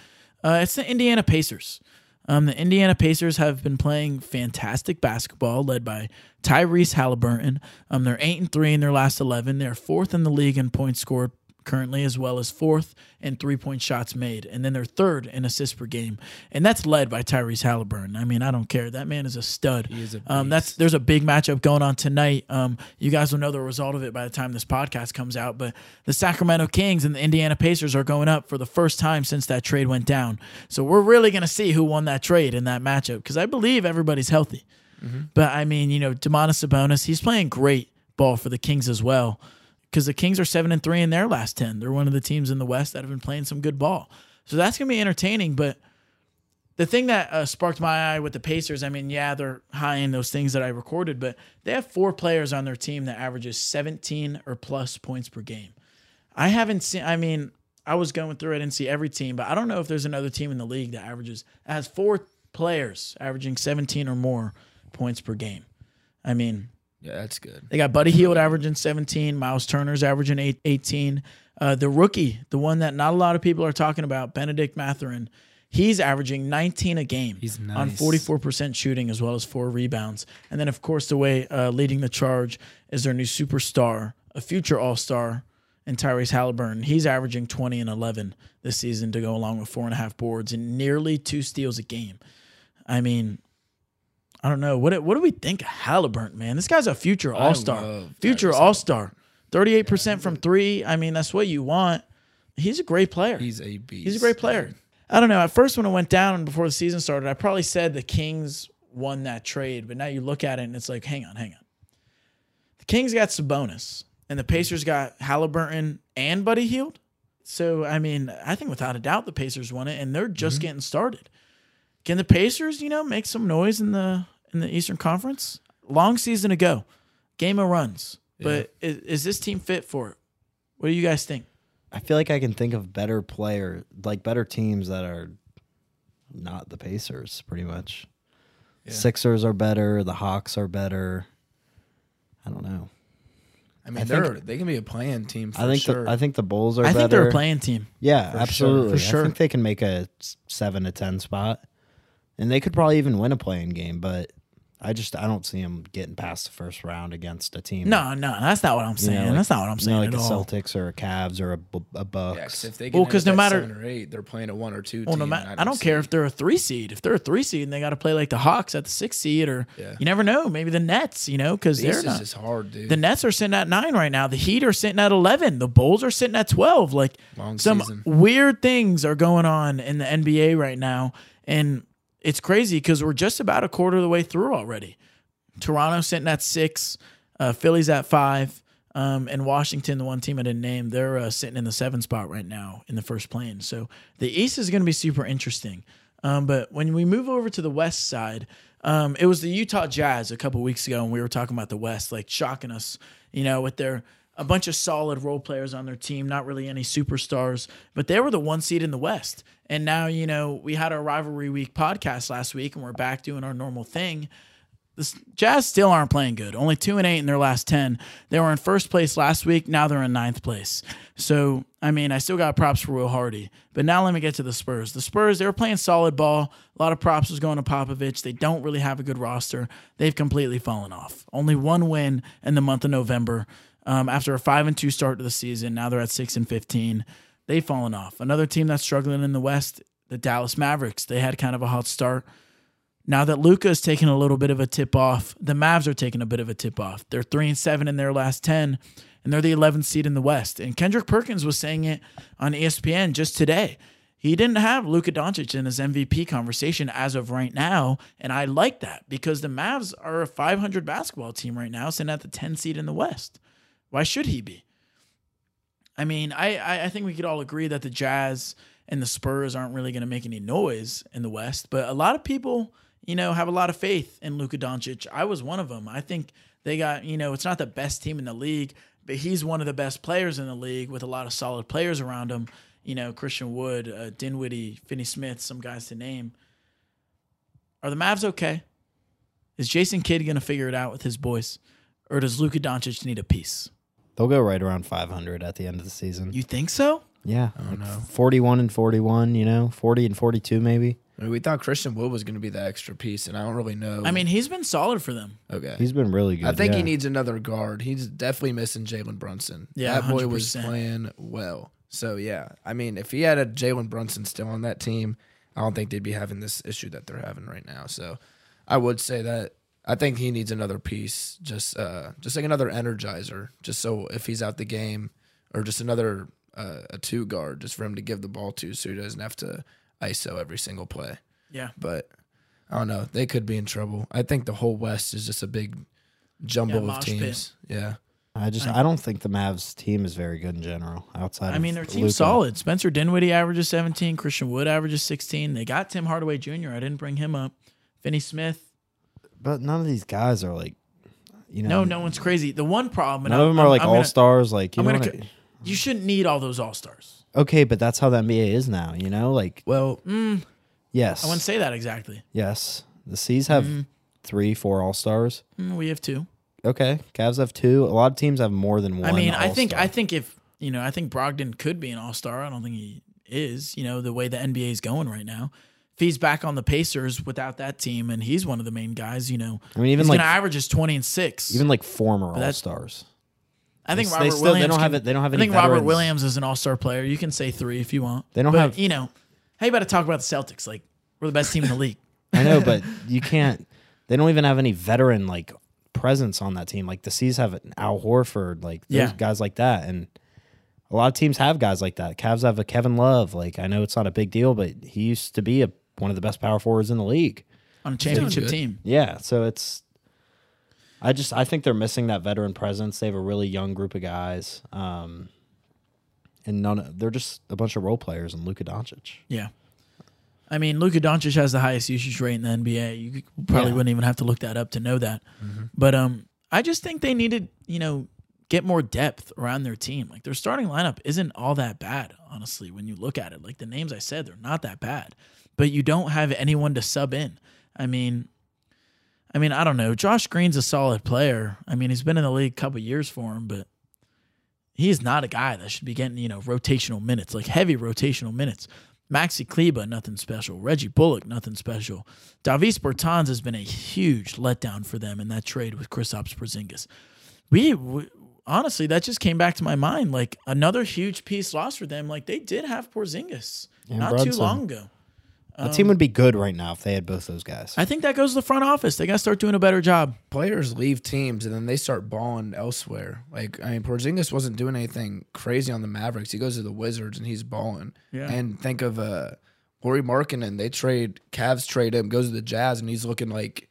Uh, it's the Indiana Pacers. Um, the Indiana Pacers have been playing fantastic basketball, led by Tyrese Haliburton. Um, they're eight and three in their last eleven. They're fourth in the league in points scored currently, as well as fourth in three point shots made, and then they're third in assists per game, and that's led by Tyrese Haliburton. I mean, I don't care. That man is a stud. He is a um, that's there's a big matchup going on tonight. Um, you guys will know the result of it by the time this podcast comes out. But the Sacramento Kings and the Indiana Pacers are going up for the first time since that trade went down. So we're really gonna see who won that trade in that matchup because I believe everybody's healthy. But I mean, you know, Domantas Sabonis, he's playing great ball for the Kings as well. Because the Kings are seven and three in their last ten. They're one of the teams in the West that have been playing some good ball. So that's gonna be entertaining. But the thing that uh, sparked my eye with the Pacers, I mean, yeah, they're high in those things that I recorded, but they have four players on their team that averages 17 or plus points per game. I haven't seen. I mean, I was going through. I didn't see every team, but I don't know if there's another team in the league that averages has four players averaging 17 or more points per game. I mean, Yeah, that's good. they got Buddy Hield averaging 17, Miles Turner's averaging eight, 18. Uh, the rookie, the one that not a lot of people are talking about, Bennedict Mathurin, He's averaging 19 a game He's on 44% shooting as well as four rebounds. And then, of course, the way uh, leading the charge is their new superstar, a future All Star, and Tyrese Haliburton. He's averaging 20 and 11 this season to go along with four and a half boards and nearly two steals a game. I mean, I don't know. What do- what do we think of Haliburton, man? This guy's a future All Star. Future All Star. 38% from three. I mean, that's what you want. He's a great player. He's a beast. He's a great player. I don't know. At first, when it went down and before the season started, I probably said the Kings won that trade. But now you look at it and it's like, hang on, hang on. The Kings got Sabonis, and the Pacers got Haliburton and Buddy Hield. So I mean, I think without a doubt the Pacers won it, and they're just mm-hmm. getting started. Can the Pacers, you know, make some noise in the in the Eastern Conference? Long season to go, game of runs. But is, is this team fit for it? What do you guys think? I feel like I can think of better player, like better teams that are not the Pacers, pretty much. Sixers are better. The Hawks are better. I don't know. I mean, I they're think- they can be a play-in team for I think sure. the, I think the Bulls are. I better. think they're a play-in team. Yeah, For sure, absolutely. for sure. I think they can make a seven to ten spot, and they could probably even win a play-in game. But I just I don't see them getting past the first round against a team. No, no, that's not what I'm you know, saying. like- that's not what I'm you saying know, like at the all. Celtics or a Cavs or a, Bu- a Bucks. yeah, because if they get Well, well, 'cause no matter- seven or eight, they're playing a one or two. Well, team, no matter, I don't care if they're a three seed. If they're a three seed and they got to play like the Hawks at the six seed, or Yeah. you never know, maybe the Nets, you know, because The they're East is hard, dude. The Nets are sitting at nine right now. The Heat are sitting at eleven. The Bulls are sitting at twelve. Like Long some season. weird things are going on in the NBA right now, and it's crazy because we're just about a quarter of the way through already. Toronto sitting at six, uh, Philly's at five, um, and Washington, the one team I didn't name, they're uh, sitting in the seven spot right now in the first plane. So the East is going to be super interesting. Um, but when we move over to the West side, um, it was the Utah Jazz a couple weeks ago, and we were talking about the West, like shocking us, you know, with their a bunch of solid role players on their team, not really any superstars, but they were the one seed in the West. And now, you know, we had our rivalry week podcast last week, and we're back doing our normal thing the Jazz still aren't playing good. Only two and eight in their last ten. They were in first place last week. Now they're in ninth place. So I mean, I still got props for Will Hardy. But now let me get to the Spurs. The Spurs they were playing solid ball. A lot of props was going to Popovich. They don't really have a good roster. They've completely fallen off. Only one win in the month of November. Um, after a five and two start to the season, now they're at six and fifteen. They've fallen off. Another team that's struggling in the West, the Dallas Mavericks. They had kind of a hot start. Now that Luka is taking a little bit of a tip off, the Mavs are taking a bit of a tip off. They're three and seven in their last ten, and they're the 11th seed in the West. And Kendrick Perkins was saying it on ESPN just today. He didn't have Luka Doncic in his MVP conversation as of right now, and I like that because the Mavs are a 500 basketball team right now, sitting at the 10 seed in the West. Why should he be? I mean, I, I, think we could all agree that the Jazz and the Spurs aren't really going to make any noise in the West, but a lot of people, you know, have a lot of faith in Luka Doncic. I was one of them. I think they got, you know, it's not the best team in the league, but he's one of the best players in the league with a lot of solid players around him. You know, Christian Wood, uh, Dinwiddie, Finney Smith, some guys to name. Are the Mavs okay? Is Jason Kidd going to figure it out with his boys? Or does Luka Doncic need a piece? They'll go right around 500 at the end of the season. You think so? yeah, I don't know. 41 and 41. You know, 40 and 42 maybe. I mean, we thought Christian Wood was going to be the extra piece, and I don't really know. I mean, he's been solid for them. okay. He's been really good. I think yeah. he needs another guard. He's definitely missing Jalen Brunson. Yeah, that boy was 100%. playing well. So yeah, I mean, if he had a Jalen Brunson still on that team, I don't think they'd be having this issue that they're having right now. So I would say that I think he needs another piece, just uh, just like another energizer, just so if he's out the game, or just another uh, a two guard, just for him to give the ball to, so he doesn't have to ISO every single play. Yeah. But I don't know, they could be in trouble. I think the whole West is just a big jumble Yeah, of mosh pit. teams. Yeah. I just I don't think the Mavs team is very good in general. Outside, I mean, their of team's Luka. solid. Spencer Dinwiddie averages 17. Christian Wood averages 16. They got Tim Hardaway Jr. I didn't bring him up. Finney Smith. But none of these guys are like, you know, No, no one's crazy. The one problem. None of I'm- them are like I'm gonna- all stars. Like you I'm know, gonna I- You shouldn't need all those all stars. okay, but that's how the NBA is now. You know, like Well, yes, I wouldn't say that exactly. yes. The C's have Mm-hmm. three, four all stars. Mm, we have two. Okay, Cavs have two. A lot of teams have more than one. I mean, I think I think if you know, I think Brogdon could be an all star. I don't think he is, you know, the way the NBA is going right now. If he's back on the Pacers without that team and he's one of the main guys, you know, I mean, even he's like going to average just 20 and 6. even like former all stars. I think they Robert still- they Williams don't have it- they don't have Any I think Robert. Williams is an all-star player. You can say 3 if you want. They don't But, have- you know, how you about to talk about the Celtics like we're the best team in the league. I know, but you can't. They don't even have any veteran like presence on that team. Like the C's have Al Horford, like Yeah. guys like that, and a lot of teams have guys like that. Cavs have a Kevin Love. Like I know it's not a big deal, but he used to be a one of the best power forwards in the league. on a championship team. Yeah, so it's. I just I think they're missing that veteran presence. They have a really young group of guys, um, and none. of- They're just a bunch of role players and Luka Doncic. Yeah. I mean, Luka Doncic has the highest usage rate in the NBA. You probably Yeah. wouldn't even have to look that up to know that. But um, I just think they needed, you know, get more depth around their team. Like their starting lineup isn't all that bad, honestly. When you look at it, like the names I said, they're not that bad. But you don't have anyone to sub in. I mean, I mean, I don't know. Josh Green's a solid player. I mean, he's been in the league a couple years for him, but he's not a guy that should be getting, you know, rotational minutes, like heavy rotational minutes. Maxi Kleber, nothing special. Reggie Bullock, nothing special. Davis Bertans has been a huge letdown for them in that trade with Kristaps Porzingis. We, we honestly, that just came back to my mind. Like another huge piece lost for them. Like they did have Porzingis And not too long ago. The team would be good right now if they had both those guys. I think that goes to the front office. They got to start doing a better job. Players leave teams and then they start balling elsewhere. Like I mean, Porzingis wasn't doing anything crazy on the Mavericks. He goes to the Wizards and he's balling. Yeah. And think of uh, Lauri Markkanen. They trade Cavs trade him, goes to the Jazz, and he's looking like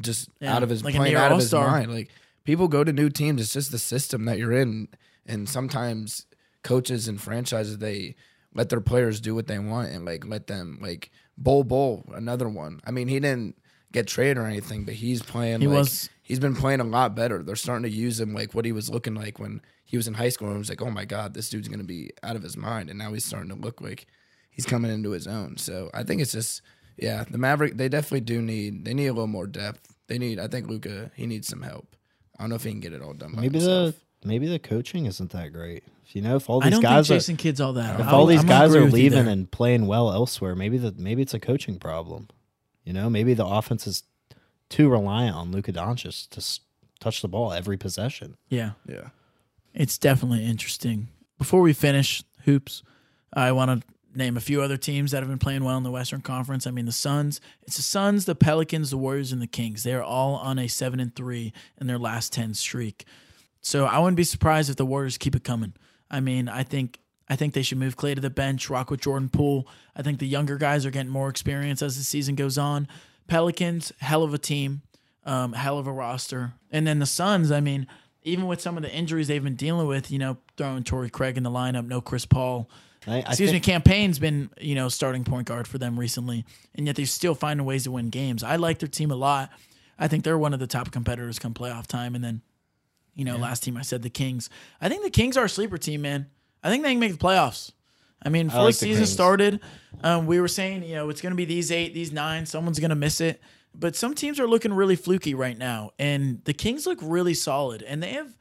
just Yeah, out of his like a playing near out of his all-star. mind. Like people go to new teams. It's just the system that you're in, and sometimes coaches and franchises they let their players do what they want and like let them like Bol Bol another one. I mean, he didn't get traded or anything, but he's playing. He like, was- He's been playing a lot better. They're starting to use him like what he was looking like when he was in high school. And it was like, oh my god, this dude's gonna be out of his mind, and now he's starting to look like he's coming into his own. So I think it's just yeah, the Maverick they definitely do need they need a little more depth. They need I think Luka he needs some help. I don't know if he can get it all done. By Maybe himself. the maybe the coaching isn't that great. If you know if all I these don't think guys are, Jason Kidd's all that. if I'll- all these I'm guys are leaving and playing well elsewhere, maybe the maybe it's a coaching problem. You know, maybe the offense is too reliant on Luka Doncic to s- touch the ball every possession. yeah. yeah. It's definitely interesting. Before we finish hoops, I want to name a few other teams that have been playing well in the Western Conference. I mean, the Suns. It's the Suns, the Pelicans, the Warriors, and the Kings. They are all on a seven and three in their last ten streak. So I wouldn't be surprised if the Warriors keep it coming. I mean, I think I think they should move Clay to the bench, rock with Jordan Poole. I think the younger guys are getting more experience as the season goes on. Pelicans, hell of a team, um, hell of a roster. And then the Suns, I mean, even with some of the injuries they've been dealing with, you know, throwing Torrey Craig in the lineup, no Chris Paul. I, I Excuse think, me, Cam Payne's been, you know, starting point guard for them recently, and yet they're still finding ways to win games. I like their team a lot. I think they're one of the top competitors come playoff time. And then, you know, last team I said the Kings. I think the Kings are a sleeper team, man. I think they can make the playoffs. I mean, before like the the season Kings. started, um, we were saying, you know, it's going to be these eight, these nine. Someone's going to miss it. But some teams are looking really fluky right now. And the Kings look really solid. And they have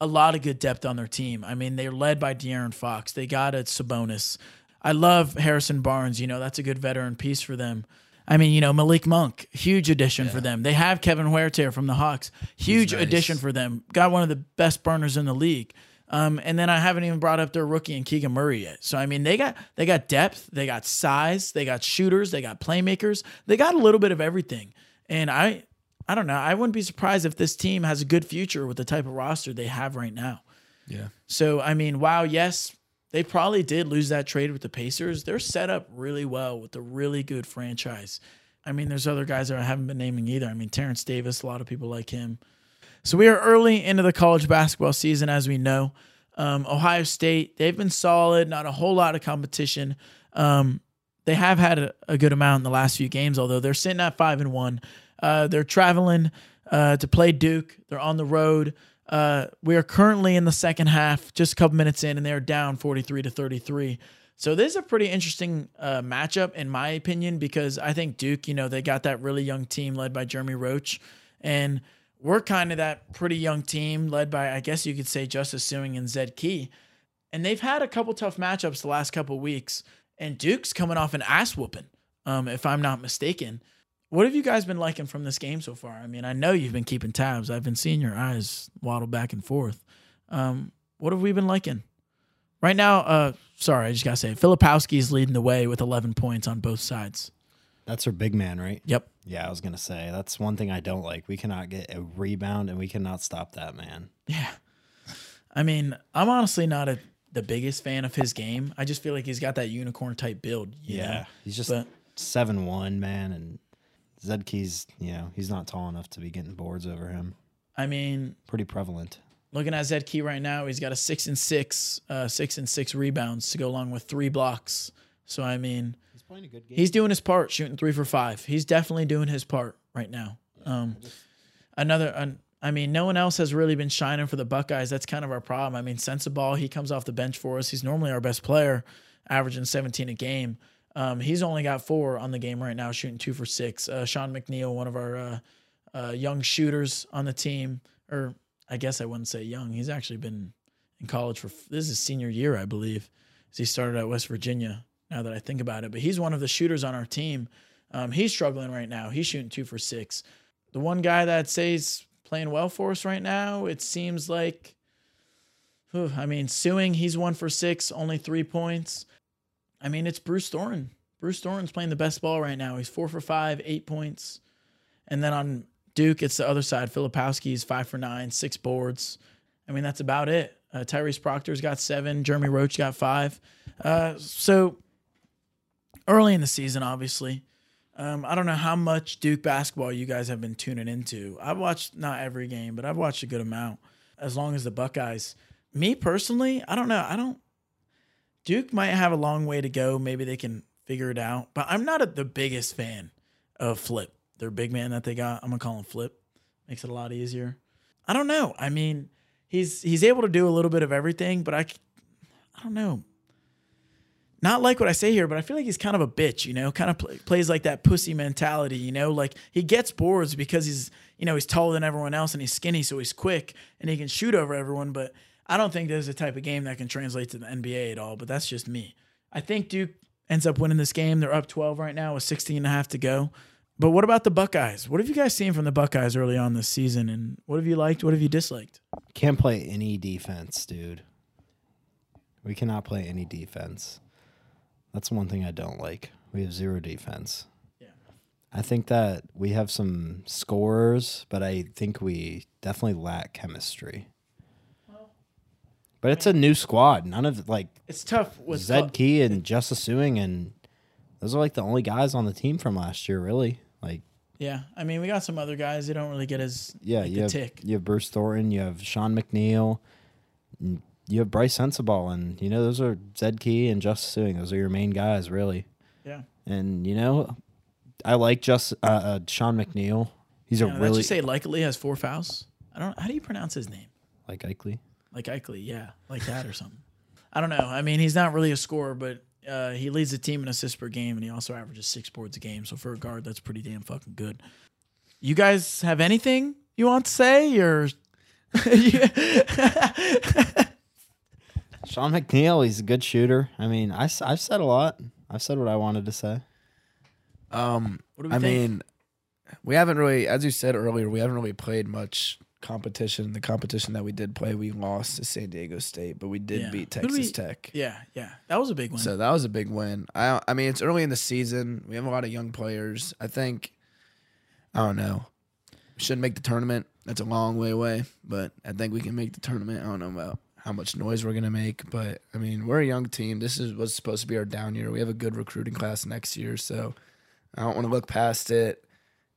a lot of good depth on their team. I mean, they're led by De'Aaron Fox. They got a Sabonis. I love Harrison Barnes. You know, that's a good veteran piece for them. I mean, you know, Malik Monk, huge addition for them. They have Kevin Huerter from the Hawks, huge nice. addition for them. Got one of the best burners in the league. Um, and then I haven't even brought up their rookie and Keegan Murray yet. So I mean, they got they got depth, they got size, they got shooters, they got playmakers, they got a little bit of everything. And I, I don't know, I wouldn't be surprised if this team has a good future with the type of roster they have right now. Yeah. So I mean, wow, yes, they probably did lose that trade with the Pacers. They're set up really well with a really good franchise. I mean, there's other guys that I haven't been naming either. I mean, Terrence Davis, a lot of people like him. So we are early into the college basketball season, as we know. Um, Ohio State, they've been solid, not a whole lot of competition. Um, they have had a, a good amount in the last few games, although they're sitting at five and one. Uh, they're traveling uh, to play Duke. They're on the road. Uh, we are currently in the second half, just a couple minutes in, and they're down 43 to 33. So this is a pretty interesting uh, matchup, in my opinion, because I think Duke, you know, they got that really young team led by Jeremy Roach, and we're kind of that pretty young team led by, I guess you could say, Justice Sueing and Zed Key. and they've had a couple tough matchups the last couple weeks. And Duke's coming off an ass whooping, um, if I'm not mistaken. What have you guys been liking from this game so far? I mean, I know you've been keeping tabs. I've been seeing your eyes waddle back and forth. Um, what have we been liking? Right now, uh, sorry, I just gotta say, Filipowski's leading the way with 11 points on both sides. That's her big man, right? Yep. Yeah, I was gonna say that's one thing I don't like. We cannot get a rebound, and we cannot stop that man. Yeah. I mean, I'm honestly not a, the biggest fan of his game. I just feel like he's got that unicorn type build. Yeah, know? he's just seven one man, and Zed Key's you know he's not tall enough to be getting boards over him. I mean, Pretty prevalent. looking at Zed Key right now, he's got a six and six, uh, six and six rebounds to go along with three blocks. So I mean, He's playing a good game. he's doing his part, shooting three for five. He's definitely doing his part right now. Um, another, an, I mean, no one else has really been shining for the Buckeyes. That's kind of our problem. I mean, Sensabaugh, he comes off the bench for us. He's normally our best player, averaging 17 a game. Um, he's only got four on the game right now, shooting two for six. Uh, Sean McNeil, one of our uh, uh, young shooters on the team, or I guess I wouldn't say young. He's actually been in college for this is senior year, I believe. He started at West Virginia. Now that I think about it, but he's one of the shooters on our team. Um, he's struggling right now. He's shooting two for six. The one guy that says playing well for us right now, it seems like. whew, I mean, Sueing. He's one for six, only three points. I mean, it's Bruce Thornton. Bruce Thornton's playing the best ball right now. He's four for five, eight points. And then on Duke, it's the other side. Filipowski's five for nine, six boards. I mean, that's about it. Uh, Tyrese Proctor's got seven. Jeremy Roach got five. Uh, so early in the season, obviously. Um, I don't know how much Duke basketball you guys have been tuning into. I've watched not every game, but I've watched a good amount. As long as the Buckeyes, me personally, I don't know. I don't. Duke might have a long way to go. Maybe they can figure it out. But I'm not a, the biggest fan of Flip. Their big man that they got. I'm gonna call him Flip. Makes it a lot easier. I don't know. I mean, he's he's able to do a little bit of everything, but I I don't know. Not like what I say here, but I feel like he's kind of a bitch. You know, kind of pl- plays like that pussy mentality. You know, like he gets boards because he's you know he's taller than everyone else and he's skinny, so he's quick and he can shoot over everyone. But I don't think there's a type of game that can translate to the NBA at all. But that's just me. I think Duke ends up winning this game. They're up 12 right now with 16 and a half to go. But what about the Buckeyes? What have you guys seen from the Buckeyes early on this season? And what have you liked? What have you disliked? Can't play any defense, dude. We cannot play any defense. That's one thing I don't like. We have zero defense. Yeah. I think that we have some scorers, but I think we definitely lack chemistry. But it's a new squad. None of like It's tough with Zed Key and Justice Sueing, and those are like the only guys on the team from last year, really. Like, Yeah, I mean, we got some other guys. They don't really get as yeah, like, you the have tick. you have Bruce Thornton, you have Sean McNeil, you have Brice Sensabaugh, and you know those are Zed Key and Justice Sueing. Those are your main guys, really. Yeah, And you know, I like just uh, uh, Sean McNeil. He's yeah a really you say likely has four fouls. I don't. Know. How do you pronounce his name? like Ikley. Like Ikley, yeah, like that or something. I don't know. I mean, he's not really a scorer, but uh, he leads the team in assists per game, and he also averages six boards a game. So for a guard, that's pretty damn fucking good. You guys have anything you want to say, or Sean McNeil, he's a good shooter. I mean, I, have said a lot. I've said what I wanted to say. Um, What do we I think? mean, we haven't really, as you said earlier, we haven't really played much competition. The competition that we did play, we lost to San Diego State, but we did Yeah. beat Texas we- Tech. yeah, yeah, that was a big one. So that was a big win. I I mean, it's early in the season. We have a lot of young players. I think I don't know. We shouldn't make the tournament. That's a long way away, but I think we can make the tournament. I don't know about how much noise we're gonna make, but I mean, we're a young team. This is what's supposed to be our down year. We have a good recruiting class next year, so I don't want to look past it.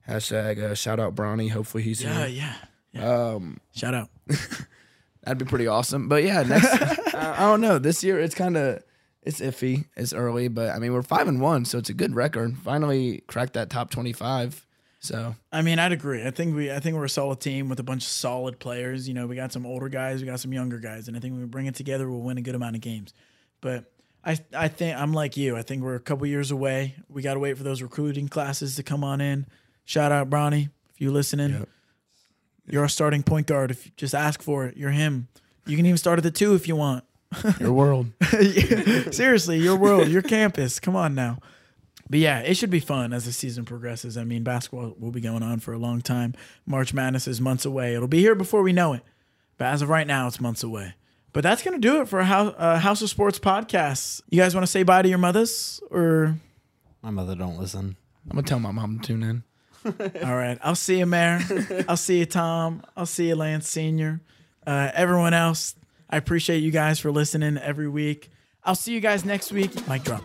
Hashtag uh, shout out Bronny. Hopefully he's yeah, here. yeah. Um, Shout out. That'd be pretty awesome. But yeah, next I I don't know. This year it's kind of it's iffy. It's early, but I mean we're five and one, so it's a good record. Finally cracked that top twenty five. So I mean, I'd agree. I think we, I think we're a solid team with a bunch of solid players. You know, we got some older guys, we got some younger guys, and I think when we bring it together, we'll win a good amount of games. But I, I think I'm like you. I think we're a couple years away. We got to wait for those recruiting classes to come on in. Shout out Bronny if you're listening. Yep. You're a starting point guard. If you just ask for it, you're him. You can even start at the two if you want. Your world. Seriously, your world, your campus. Come on now. But yeah, it should be fun as the season progresses. I mean, basketball will be going on for a long time. March Madness is months away. It'll be here before we know it. But as of right now, it's months away. But that's going to do it for a House, uh, House of Sports podcast. You guys want to say bye to your mothers? Or, My mother don't listen. I'm gonna tell my mom to tune in. All right, I'll see you, Mayor. I'll see you, Tom. I'll see you, Lance Sr. Uh, everyone else, I appreciate you guys for listening every week. I'll see you guys next week. Mic drop.